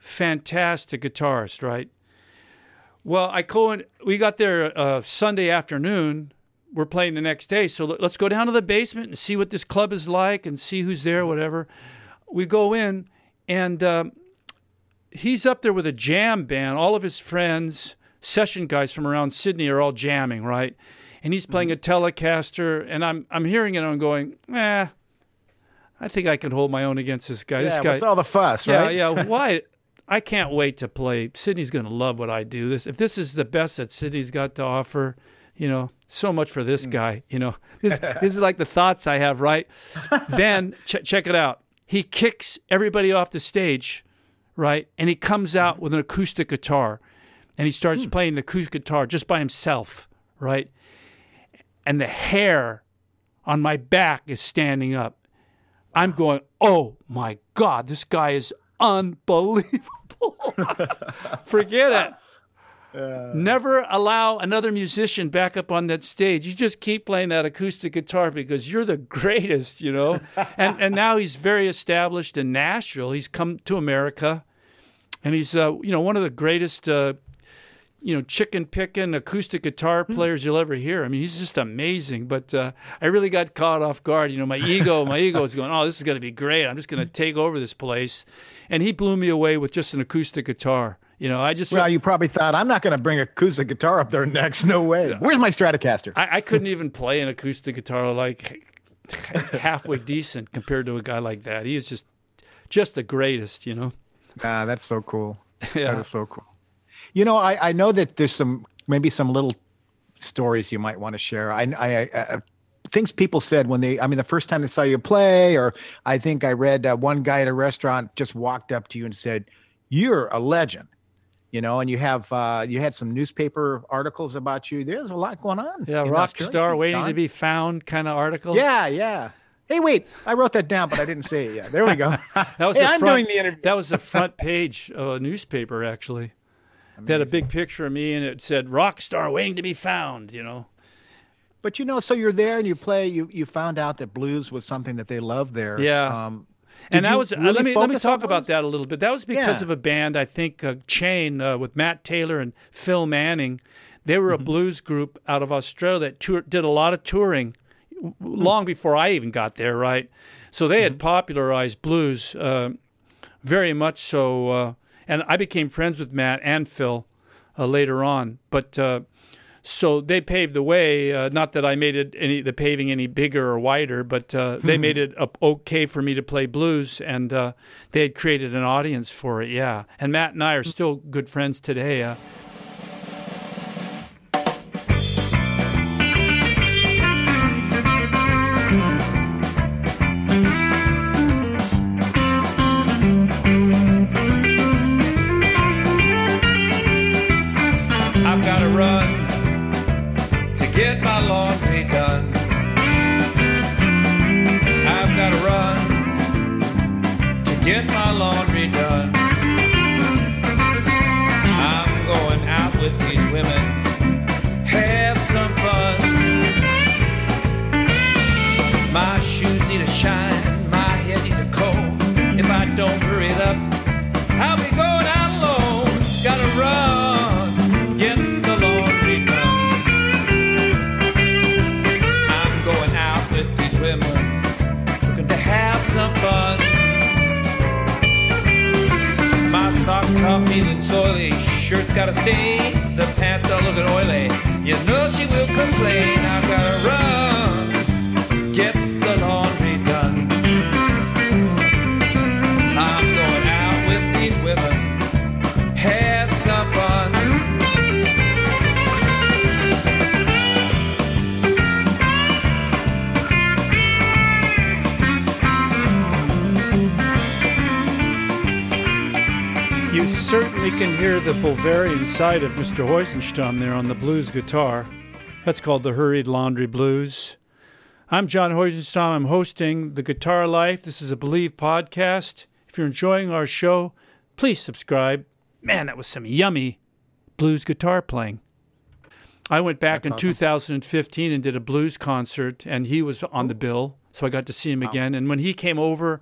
fantastic guitarist, right? Well, I in, we got there uh, Sunday afternoon. We're playing the next day, so let- let's go down to the basement and see what this club is like and see who's there, whatever. We go in, and um, he's up there with a jam band. All of his friends, session guys from around Sydney, are all jamming, right? And he's playing a Telecaster, and I'm I'm hearing it. and I'm going, eh, I think I can hold my own against this guy. yeah, this guy, what's all the fuss, yeah, right? yeah. Why? I can't wait to play. Sydney's going to love what I do. This if this is the best that Sydney's got to offer, you know, so much for this mm. guy. You know, this this is like the thoughts I have. Right? then ch- check it out. He kicks everybody off the stage, right? And he comes out mm. with an acoustic guitar, and he starts hmm. playing the acoustic guitar just by himself, right? And the hair on my back is standing up. I'm going, oh my God, this guy is unbelievable. Forget it. Never allow another musician back up on that stage. You just keep playing that acoustic guitar because you're the greatest, you know. and and now he's very established in Nashville. He's come to America, and he's uh, you know one of the greatest uh, you know chicken picking acoustic guitar players you'll ever hear. I mean, he's just amazing. But uh, I really got caught off guard. You know, my ego, my ego is going, oh, this is going to be great. I'm just going to take over this place, and he blew me away with just an acoustic guitar. You know, I just Well, you probably thought I'm not going to bring a acoustic guitar up there next. No way. Where's my Stratocaster? I, I couldn't even play an acoustic guitar like halfway decent compared to a guy like that. He is just just the greatest, you know. Ah, that's so cool. Yeah. That is so cool. You know, I, I know that there's some maybe some little stories you might want to share. I, I, I uh, things people said when they, I mean, the first time they saw you play, or I think I read uh, one guy at a restaurant just walked up to you and said, "You're a legend." You know, and you have uh, you had some newspaper articles about you. There's a lot going on. Yeah, rock Australia, star waiting to be found kind of article. Yeah, yeah. Hey, wait! I wrote that down, but I didn't say it yet. There we go. that was hey, I'm front, doing the interview. That was the front page of a newspaper actually. They had a big picture of me and it said rock star waiting to be found, you know. But you know, so you're there and you play. You you found out that blues was something that they loved there. Yeah. Um, and that was uh, really let me let me talk about that a little bit. That was because Yeah. of a band I think uh, Chain uh, with Matt Taylor and Phil Manning. They were a Mm-hmm. blues group out of Australia that tour, did a lot of touring w- Hmm. long before I even got there, right? So they Mm-hmm. had popularized blues uh, very much so, uh, and I became friends with Matt and Phil uh, later on. But uh, so they paved the way. Uh, not that I made it any the paving any bigger or wider, but uh, they made it uh, okay for me to play blues, and uh, they had created an audience for it. Yeah, and Matt and I are still good friends today. Side of Mr. Heusenstam there on the blues guitar. That's called the Hurried Laundry Blues. I'm John Heusenstam. I'm hosting The Guitar Life. This is a Believe podcast. If you're enjoying our show, please subscribe. Man, that was some yummy blues guitar playing. I went back in 2015 and did a blues concert, and he was on the bill, so I got to see him again. And when he came over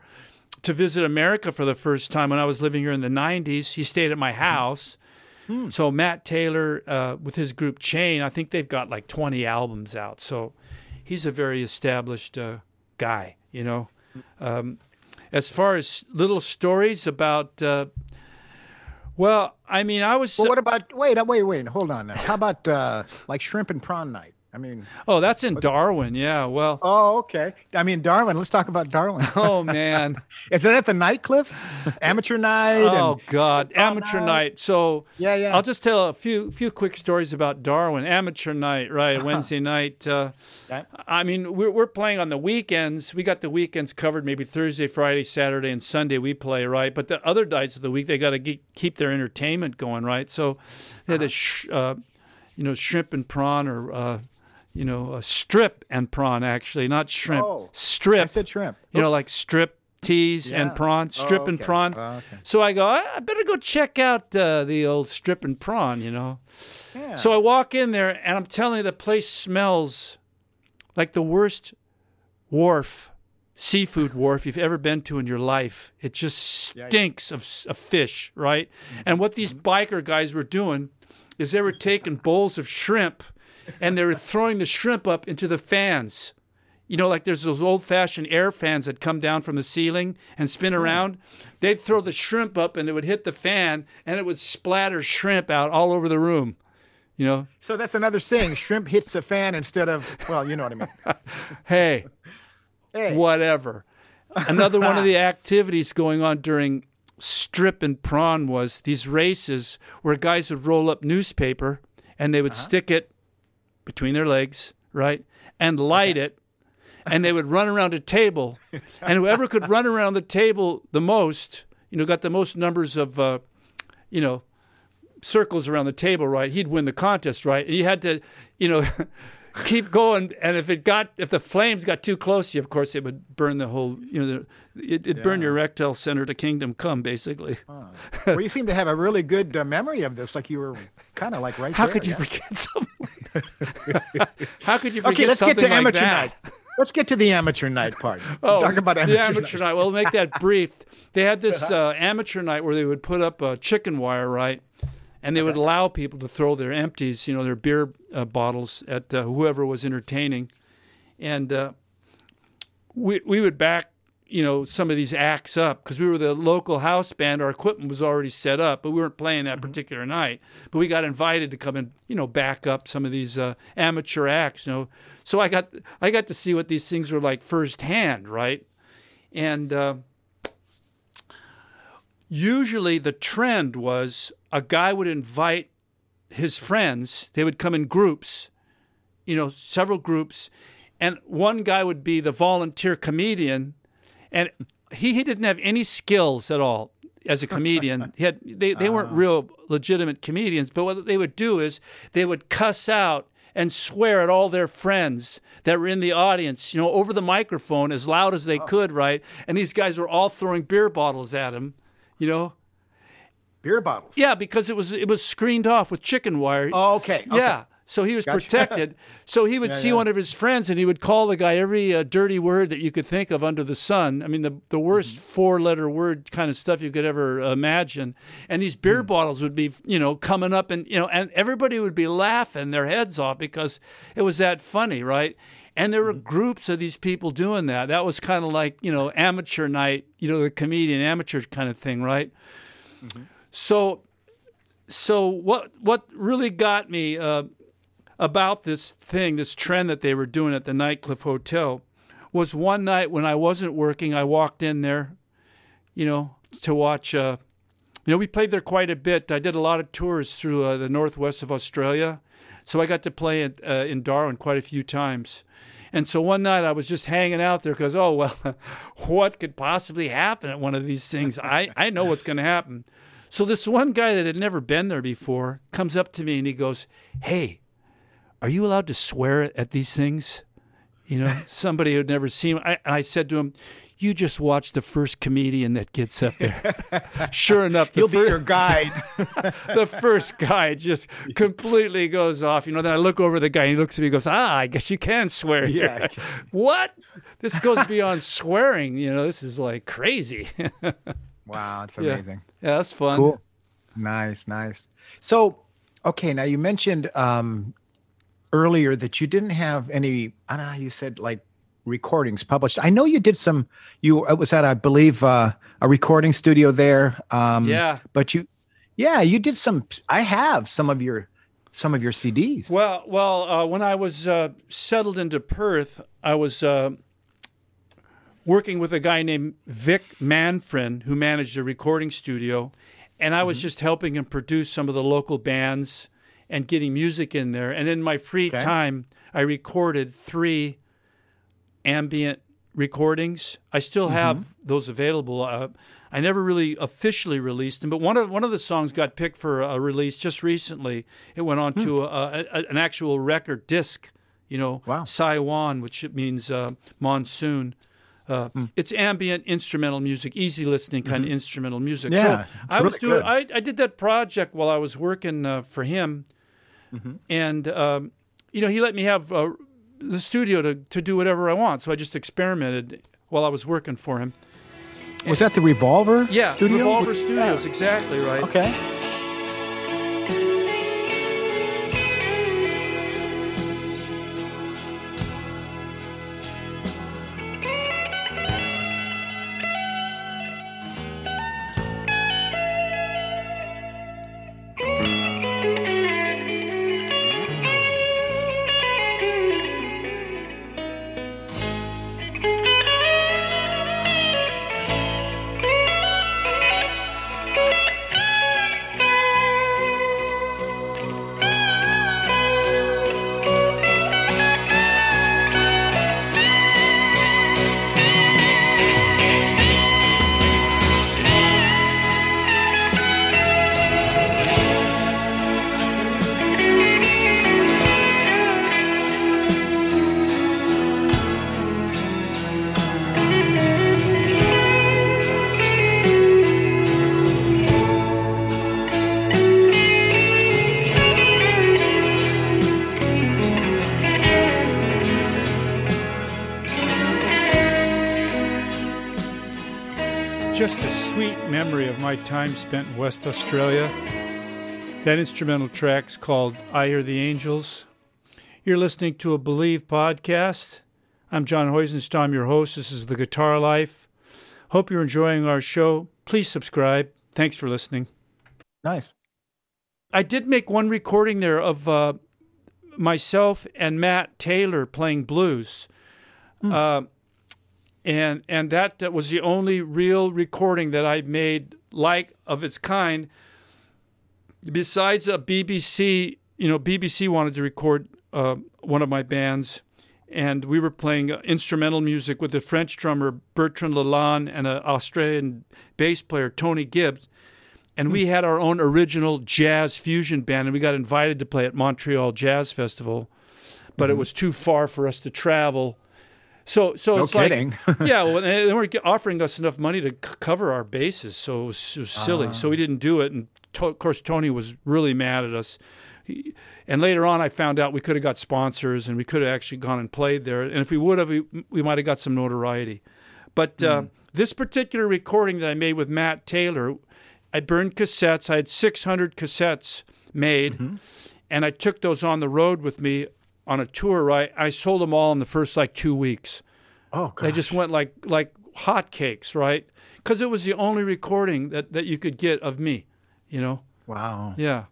to visit America for the first time when I was living here in the 90s, he stayed at my mm-hmm. house. So Matt Taylor uh, with his group Chain, I think they've got like 20 albums out. So he's a very established uh, guy, you know. Um, as far as little stories about, uh, well, I mean, I was. Well, what about wait, wait, wait, hold on now. How about uh, like shrimp and prawn night? I mean, Oh, that's in Darwin. Yeah. Well. oh, okay. I mean, Darwin. Let's talk about Darwin. Oh man. Is it at the Nightcliff? Amateur night? Oh and, God, amateur night. night. So Yeah, yeah. I'll just tell a few few quick stories about Darwin. Amateur night, right? Wednesday night. Uh, Okay. I mean, we're we're playing on the weekends. We got the weekends covered. Maybe Thursday, Friday, Saturday, and Sunday we play, right? But the other nights of the week they got to keep their entertainment going, right? So they had a sh- uh, you know shrimp and prawn or. You know, a strip and prawn actually, not shrimp. Oh, strip. I said shrimp. You know, like strip teas and Yeah. prawn, strip Oh, and prawn. Oh, okay. So I go, I I better go check out uh, the old strip and prawn, you know. Yeah. So I walk in there, and I'm telling you, the place smells like the worst wharf, seafood wharf you've ever been to in your life. It just stinks of, of fish, right? And what these biker guys were doing is they were taking bowls of shrimp and they were throwing the shrimp up into the fans. You know, like there's those old fashioned air fans that come down from the ceiling and spin around. They'd throw the shrimp up and it would hit the fan and it would splatter shrimp out all over the room. You know, so that's another saying. Shrimp hits the fan instead of, well, you know what I mean. hey, Hey. whatever. Another one of the activities going on during strip and prawn was these races where guys would roll up newspaper and they would uh-huh. stick it between their legs, right? And light it. And they would run around a table. And whoever could run around the table the most, you know, got the most numbers of, uh, you know, circles around the table, right? He'd win the contest, right? And you had to, you know, keep going. And if it got, if the flames got too close to you, of course, it would burn the whole, you know, the, it, it'd burn your erectile center to kingdom come, basically. well, you seem to have a really good uh, memory of this. Like you were kind of like right How there. could you yeah. forget something? How could you forget something? Okay, let's get to like amateur that? night. Let's get to the amateur night part. Oh, Talk about amateur, the amateur night. Well, make that brief. They had this uh, amateur night where they would put up a chicken wire, right? And they would allow people to throw their empties, you know, their beer uh, bottles at uh, whoever was entertaining. And uh, we, we would back, you know, some of these acts up because we were the local house band. Our equipment was already set up, but we weren't playing that particular night. But we got invited to come and, you know, back up some of these uh, amateur acts, you know. So I got I got to see what these things were like firsthand, right? And uh, usually the trend was a guy would invite his friends. They would come in groups, you know, several groups, and one guy would be the volunteer comedian, and he, he didn't have any skills at all as a comedian. He had they, they weren't ah. real legitimate comedians, but what they would do is they would cuss out and swear at all their friends that were in the audience, you know, over the microphone as loud as they oh. could, right? And these guys were all throwing beer bottles at him, you know. Beer bottles. Yeah, because it was it was screened off with chicken wire. Oh, okay. okay. Yeah. So he was Gotcha. protected. So he would Yeah, see yeah. one of his friends and he would call the guy every uh, dirty word that you could think of under the sun. I mean, the, the worst Mm-hmm. four letter word kind of stuff you could ever imagine. And these beer bottles would be, you know, coming up and, you know, and everybody would be laughing their heads off because it was that funny, right? And there were Mm-hmm. groups of these people doing that. That was kind of like, you know, amateur night, you know, the comedian amateur kind of thing, right? So so what what really got me uh, about this thing, this trend that they were doing at the Nightcliff Hotel, was one night when I wasn't working, I walked in there, you know, to watch. Uh, you know, we played there quite a bit. I did a lot of tours through uh, the northwest of Australia, so I got to play in, uh, in Darwin quite a few times. And so one night I was just hanging out there because, oh, well, what could possibly happen at one of these things? I, I know what's going to happen. So this one guy that had never been there before comes up to me and he goes, Hey, are you allowed to swear at these things? You know, somebody who'd never seen. I, and I said to him, "You just watch the first comedian that gets up there." sure enough, the, He'll be your guide. the first guy just completely goes off. You know, then I look over the guy and he looks at me and goes, "Ah, I guess you can swear." here." Yeah. what? This goes beyond swearing. You know, this is like crazy. Yeah, wow, it's amazing. Yeah, that's fun. Cool. Nice, nice. So, okay, now you mentioned um, earlier that you didn't have any. I don't know. You said like recordings published. I know you did some. You it was at I believe uh, a recording studio there. Um, Yeah. but you, yeah, you did some. I have some of your some of your CDs. Well, well, uh, when I was uh, settled into Perth, I was uh, working with a guy named Vic Manfrin, who managed a recording studio, and I was Mm-hmm. just helping him produce some of the local bands and getting music in there. And in my free Okay. time, I recorded three ambient recordings. I still Mm-hmm. have those available. Uh, I never really officially released them, but one of one of the songs got picked for a release just recently. It went on to a, a, an actual record disc. You know, Wow. Saiwan, which means uh, monsoon. Uh, It's ambient instrumental music, easy listening kind of instrumental music. Yeah, so I was really doing. I, I did that project while I was working uh, for him, and um, you know he let me have uh, the studio to, to do whatever I want. So I just experimented while I was working for him. Was that the Revolver Yeah, studio? Revolver Yeah. Studios, exactly right. Okay. Time spent in West Australia. That instrumental track's called I Hear the Angels. You're listening to a Believe podcast. I'm John Heusenstam, your host. This is The Guitar Life. Hope you're enjoying our show. Please subscribe. Thanks for listening. Nice. I did make one recording there of uh, myself and Matt Taylor playing blues, uh, and and that, that was the only real recording that I made like of its kind. Besides a BBC, you know, BBC wanted to record uh, one of my bands, and we were playing uh, instrumental music with the French drummer Bertrand Lalonde and an Australian bass player Tony Gibbs and we had our own original jazz fusion band and we got invited to play at Montreal Jazz Festival but it was too far for us to travel so so No it's like kidding. yeah well they they weren't offering us enough money to c- cover our bases so it was, it was silly. So ah. we didn't do it and to- of course Tony was really mad at us. He- and later on I found out we could have got sponsors and we could have actually gone and played there and if we would have we, we might have got some notoriety. But uh, hmm. this particular recording that I made with Matt Taylor, I burned cassettes. I had 600 cassettes made, mm-hmm. and I took those on the road with me on a tour. Right, I sold them all in the first like two weeks. Oh, They just went like like hotcakes, right? Because it was the only recording that that you could get of me. You know, Wow. yeah.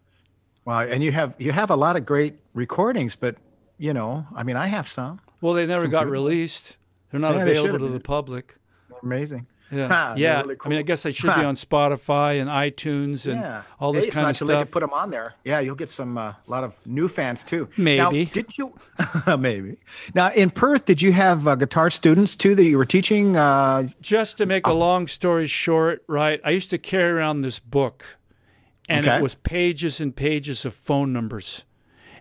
Wow. And you have you have a lot of great recordings, but you know, I mean, I have some. Well, they never got released. They're not Yeah, available to the public. Amazing. Yeah, Ha, yeah. really I mean, I guess I should be on Spotify and iTunes and yeah. all this Hey, it's kind not of too late stuff. to put them on there. Yeah, you'll get some a lot of new fans too. Now, Maybe. did you? maybe. Now in Perth, did you have uh, guitar students too that you were teaching? Uh, Just to make a long story short, right? I used to carry around this book, and Okay. it was pages and pages of phone numbers.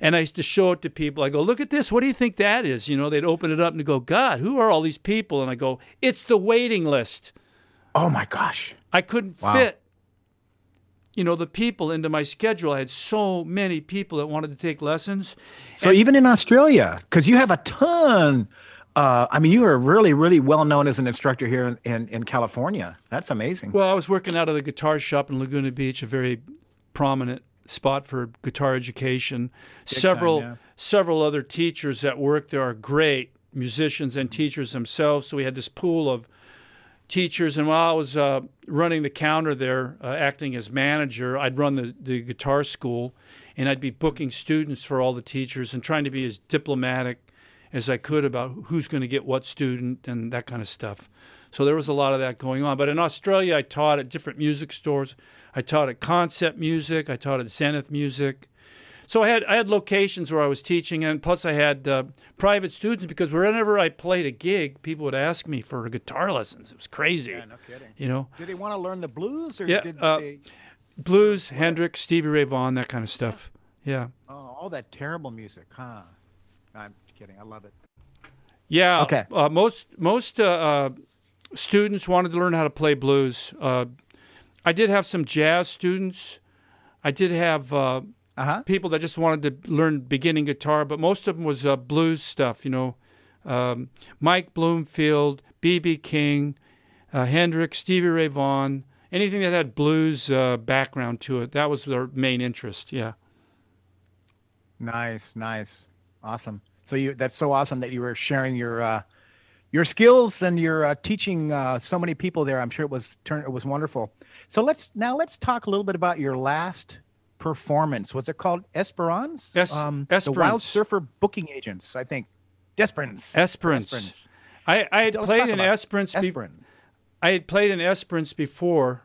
And I used to show it to people. I go, look at this. What do you think that is? You know, they'd open it up and go, God, who are all these people? And I go, it's the waiting list. oh my gosh. I couldn't Wow. fit, you know, the people into my schedule. I had so many people that wanted to take lessons. So even in Australia, because you have a ton. Uh, I mean, you are really, really well known as an instructor here in, in, in California. That's amazing. Well, I was working out of the guitar shop in Laguna Beach, a very prominent spot for guitar education. several yeah. several other teachers that work there are great musicians and teachers themselves. So we had this pool of teachers, and while I was uh, running the counter there, uh, acting as manager, I'd run the, the guitar school, and I'd be booking students for all the teachers and trying to be as diplomatic as I could about who's going to get what student and that kind of stuff. So there was a lot of that going on. But in Australia, I taught at different music stores. I taught at Concept Music. I taught at Zenith Music. So I had I had locations where I was teaching, and plus I had uh, private students because whenever I played a gig, people would ask me for guitar lessons. It was crazy, Yeah, no kidding. you know. Do they want to learn the blues or Yeah, did uh, they? Blues, Hendrix, Stevie Ray Vaughan, that kind of stuff. Yeah, Oh, all that terrible music, huh? I'm kidding. I love it. yeah. Okay. Uh, most most uh, uh, students wanted to learn how to play blues. I did have some jazz students. I did have uh, Uh huh. people that just wanted to learn beginning guitar, but most of them was uh, blues stuff. You know, um, Mike Bloomfield, B.B. King, uh, Hendrix, Stevie Ray Vaughan, anything that had blues uh, background to it. That was their main interest. Yeah. Nice, nice, awesome. So you that's so awesome that you were sharing your uh, your skills and you're uh, teaching uh, so many people there. I'm sure it was turn it was wonderful. So let's now let's talk a little bit about your last performance. Was it called Esperance? Es- the Wild Surfer Booking Agents, I think. Desperance. Esperance. Esperance. I, I had Let's played in Esperance. be- Esperance. I had played in Esperance before.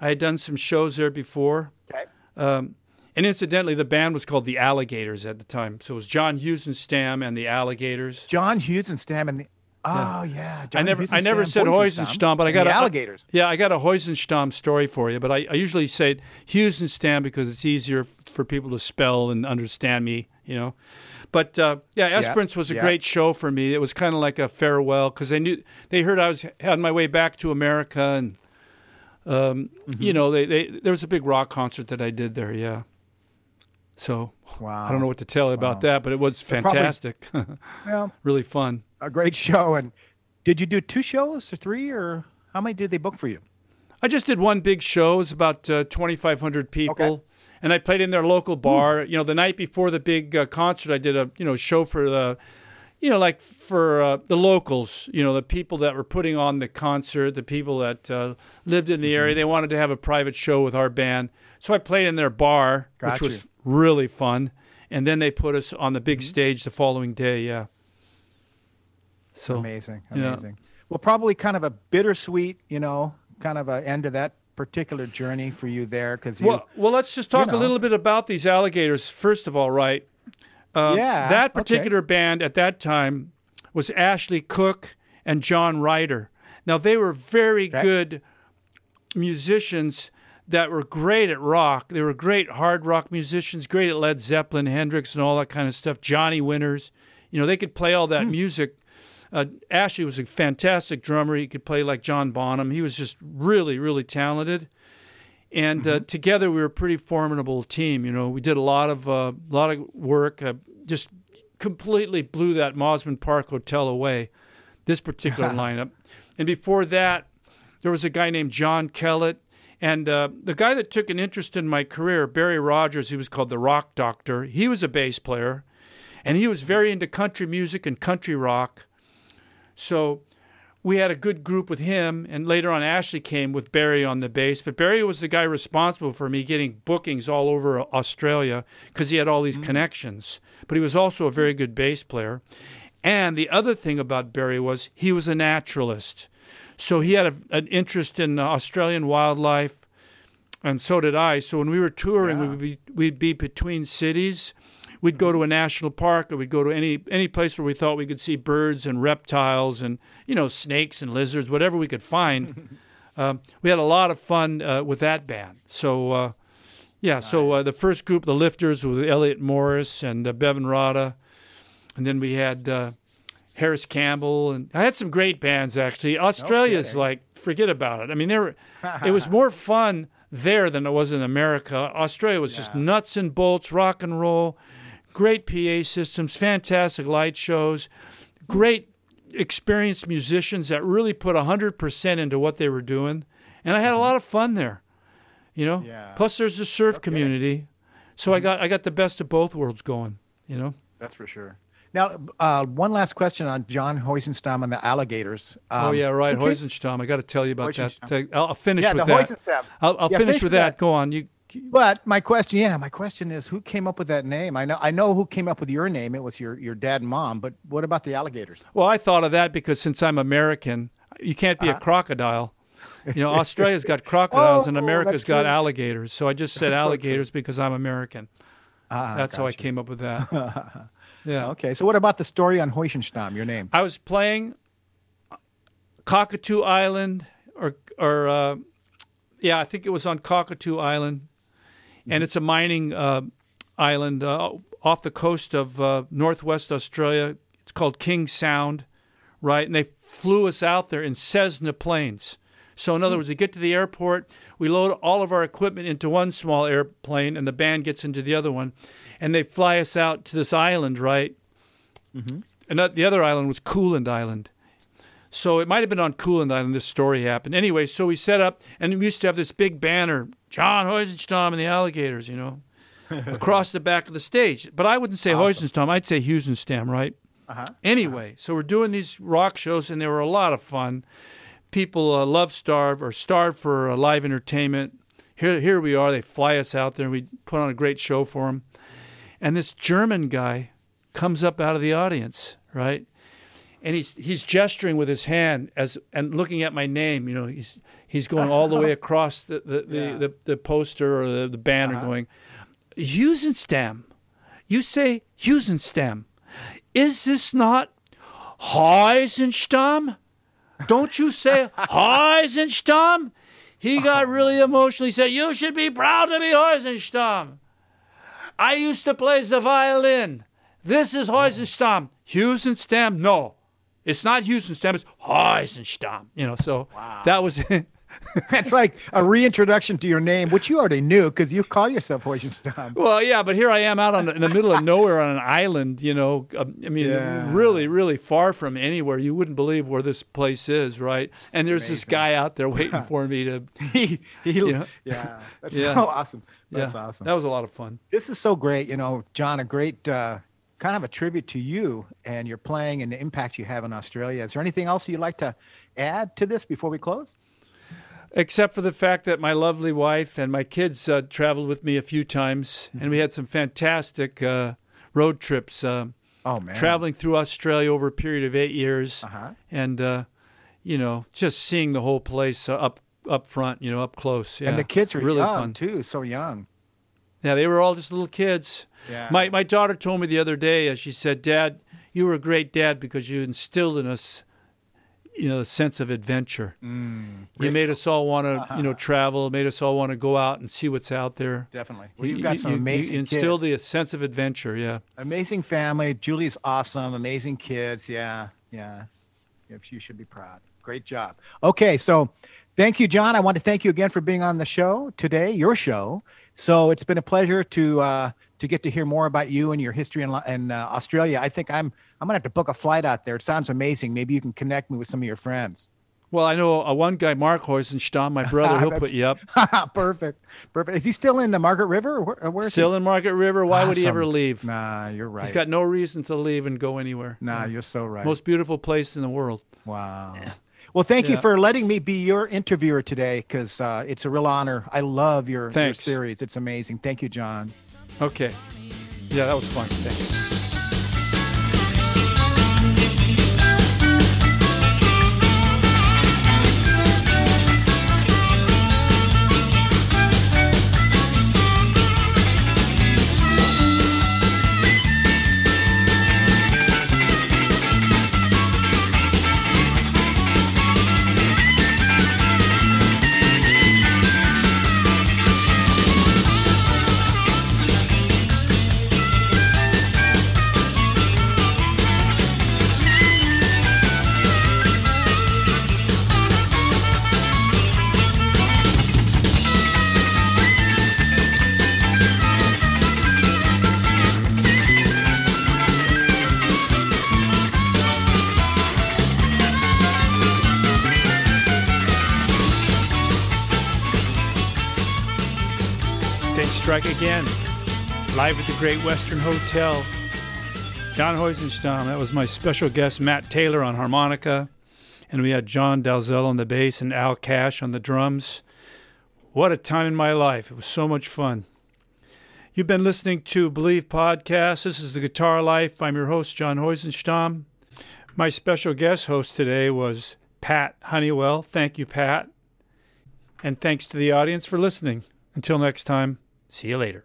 I had done some shows there before. Okay. Um, and incidentally, the band was called the Alligators at the time. So it was John Hughes and Stam and the Alligators. John Hughes and Stam and the Oh yeah. John I never, I never said Boysenstam, but I got the a, alligators. Yeah, I got a Heusenstam story for you, but I, I usually say Hughes and Stam because it's easier for people to spell and understand me, you know. But uh, yeah, Esperance was a yeah. great show for me. It was kind of like a farewell because they knew they heard I was on my way back to America, and um, Mm-hmm. you know, they, they there was a big rock concert that I did there. Yeah. So Wow. I don't know what to tell you about Wow. that, but it was probably- fantastic, Yeah, really fun. a great show. And did you do two shows or three or how many did they book for you? I just did one big show. It was about uh, 2,500 people, and I played in their local bar. You know, the night before the big uh, concert, I did a you know show for the, you know, like for uh, the locals. You know, the people that were putting on the concert, the people that uh, lived in the Mm-hmm. area. They wanted to have a private show with our band, so I played in their bar, Got which was really fun. And then they put us on the big Mm-hmm. stage the following day. Yeah. So Amazing, yeah. amazing. Well, probably kind of a bittersweet, you know, kind of a end to that particular journey for you there because you. Well, well, let's just talk know. a little bit about these alligators. First of all, right? Um, Yeah, That okay. particular band at that time was Ashley Cook and John Ryder. Now they were very Okay. good musicians that were great at rock. They were great hard rock musicians, great at Led Zeppelin, Hendrix, and all that kind of stuff. Johnny Winters, you know, they could play all that music. Uh, Ashley was a fantastic drummer. He could play like John Bonham. He was just really, really talented and uh, together we were a pretty formidable team. You know, we did a lot of uh, lot of work. Uh, just completely blew that Mosman Park Hotel away. This particular lineup, and before that, there was a guy named John Kellett, and uh, the guy that took an interest in my career, Barry Rogers. He was called the Rock Doctor. He was a bass player, and he was very into country music and country rock. So we had a good group with him, and later on, Ashley came with Barry on the bass. But Barry was the guy responsible for me getting bookings all over Australia because he had all these connections. But he was also a very good bass player. And the other thing about Barry was he was a naturalist. So he had a, an interest in uh, Australian wildlife, and so did I. So when we were touring, we would be, we'd be between cities. We'd go to a national park, or we'd go to any any place where we thought we could see birds and reptiles, and you know snakes and lizards, whatever we could find. um, we had a lot of fun uh, with that band. So uh, yeah, so uh, the first group, the Lifters, with Elliot Morris and uh, Bevan Rada, and then we had uh, Harris Campbell, and I had some great bands actually. Australia's kidding. like forget about it. I mean, there it was more fun there than it was in America. Australia was just nuts and bolts, rock and roll, great PA systems, fantastic light shows, great experienced musicians that really put 100% into what they were doing. And I had a mm-hmm. lot of fun there. You know? Yeah. Plus there's a surf community. So I mm-hmm. got I got the best of both worlds going, you know? That's for sure. Now, uh, one last question on John Heusenstam and the alligators. oh Um, yeah, right. okay. Heusenstam. I got to tell you about that. I'll, I'll finish Yeah, with the that. Heusenstam. I'll, I'll Yeah, finish finish with that. that. Go on. You But my question, yeah, my question is, who came up with that name? I know, I know who came up with your name. It was your your dad and mom. But what about the alligators? Well, I thought of that because since I'm American, you can't be a crocodile. You know, Australia's got crocodiles and Uh-huh. Oh, America's that's got true. alligators. So I just said alligators because I'm American. Ah, That's how I came up with that. yeah. Okay, so what about the story on Heusenstam? Your name? I was playing Cockatoo Island, or or uh, yeah, I think it was on Cockatoo Island, and it's a mining uh, island uh, off the coast of uh, northwest Australia. It's called King Sound, right? And they flew us out there in Cessna planes. So in other words, we get to the airport, we load all of our equipment into one small airplane, and the band gets into the other one, and they fly us out to this island, right? And the other island was Cooland Island. So it might have been on Cooland Island this story happened. Anyway, so we set up, and we used to have this big banner, John Hoisenstam and the Alligators, you know, across the back of the stage. But I wouldn't say Hoisenstam, I'd say Husenstam, right? Uh-huh. Anyway, so we're doing these rock shows, and they were a lot of fun. People uh, love Starve or starve for uh, live entertainment. Here, here we are. They fly us out there, and we put on a great show for them. And this German guy comes up out of the audience, right? and he's he's gesturing with his hand as and looking at my name. You know, he's he's going all the way across the the, the, Yeah. the, the poster or the, the banner, uh-huh. going, Husenstam. You say Husenstam. Is this not Heisenstam? Don't you say Heisenstam? He got oh, really emotional. He said, "You should be proud to be Heisenstam." I used to play the violin. This is Heusenstam. Husenstam? No. It's not Husenstam, it's Heusenstam. You know, so that was it. That's like a reintroduction to your name, which you already knew because you call yourself Hoyenstam. Well, yeah, but here I am out on, in the middle of nowhere on an island, you know. um, I mean, Yeah. really, really far from anywhere. You wouldn't believe where this place is, right? And there's this guy out there waiting for me to. he, he, Yeah. yeah. that's Yeah. so awesome. That's yeah, awesome. That was a lot of fun. This is so great. You know, John, a great uh, kind of a tribute to you and your playing and the impact you have in Australia. Is there anything else you'd like to add to this before we close? except for the fact that my lovely wife and my kids uh, traveled with me a few times, and we had some fantastic uh, road trips. Uh, Oh, man. traveling through Australia over a period of eight years, Uh-huh. and uh, you know, just seeing the whole place uh, up up front, you know, up close. Yeah, And the kids are really young, fun. too, so young. Yeah, they were all just little kids. Yeah. My my daughter told me the other day, uh, she said, "Dad, you were a great dad because you instilled in us." You know, a sense of adventure. Mm. You made us all want to, Uh-huh. you know, travel. Made us all want to go out and see what's out there. Definitely. Well, You- you've got you- some you- amazing You kids. instilled the sense of adventure. Yeah. Amazing family. Julie's awesome. Amazing kids. Yeah, yeah. If you should be proud. Great job. Okay, so thank you, John. I want to thank you again for being on the show today, your show. So it's been a pleasure to uh, to get to hear more about you and your history in, in uh, Australia. I think I'm I'm gonna have to book a flight out there. It sounds amazing. Maybe you can connect me with some of your friends. Well, I know uh, one guy, Mark Hoisenstam, my brother. He'll put you up. perfect, perfect. Is he still in the Margaret River? Or where, where is Still he? in Margaret River. Why would he ever leave? Nah, you're right. He's got no reason to leave and go anywhere. nah, you're so right. Most beautiful place in the world. Wow. Well, thank you for letting me be your interviewer today because uh, it's a real honor. I love your, your series. It's amazing. Thank you, John. Okay. Yeah, that was fun. Thanks. Live at the Great Western Hotel. John Hoisenstam. That was my special guest, Matt Taylor on harmonica. And we had John Dalzell on the bass and Al Cash on the drums. What a time in my life. It was so much fun. You've been listening to Bleav Podcast. This is The Guitar Life. I'm your host, John Heusenstam. My special guest host today was Pat Honeywell. Thank you, Pat. And thanks to the audience for listening. Until next time, see you later.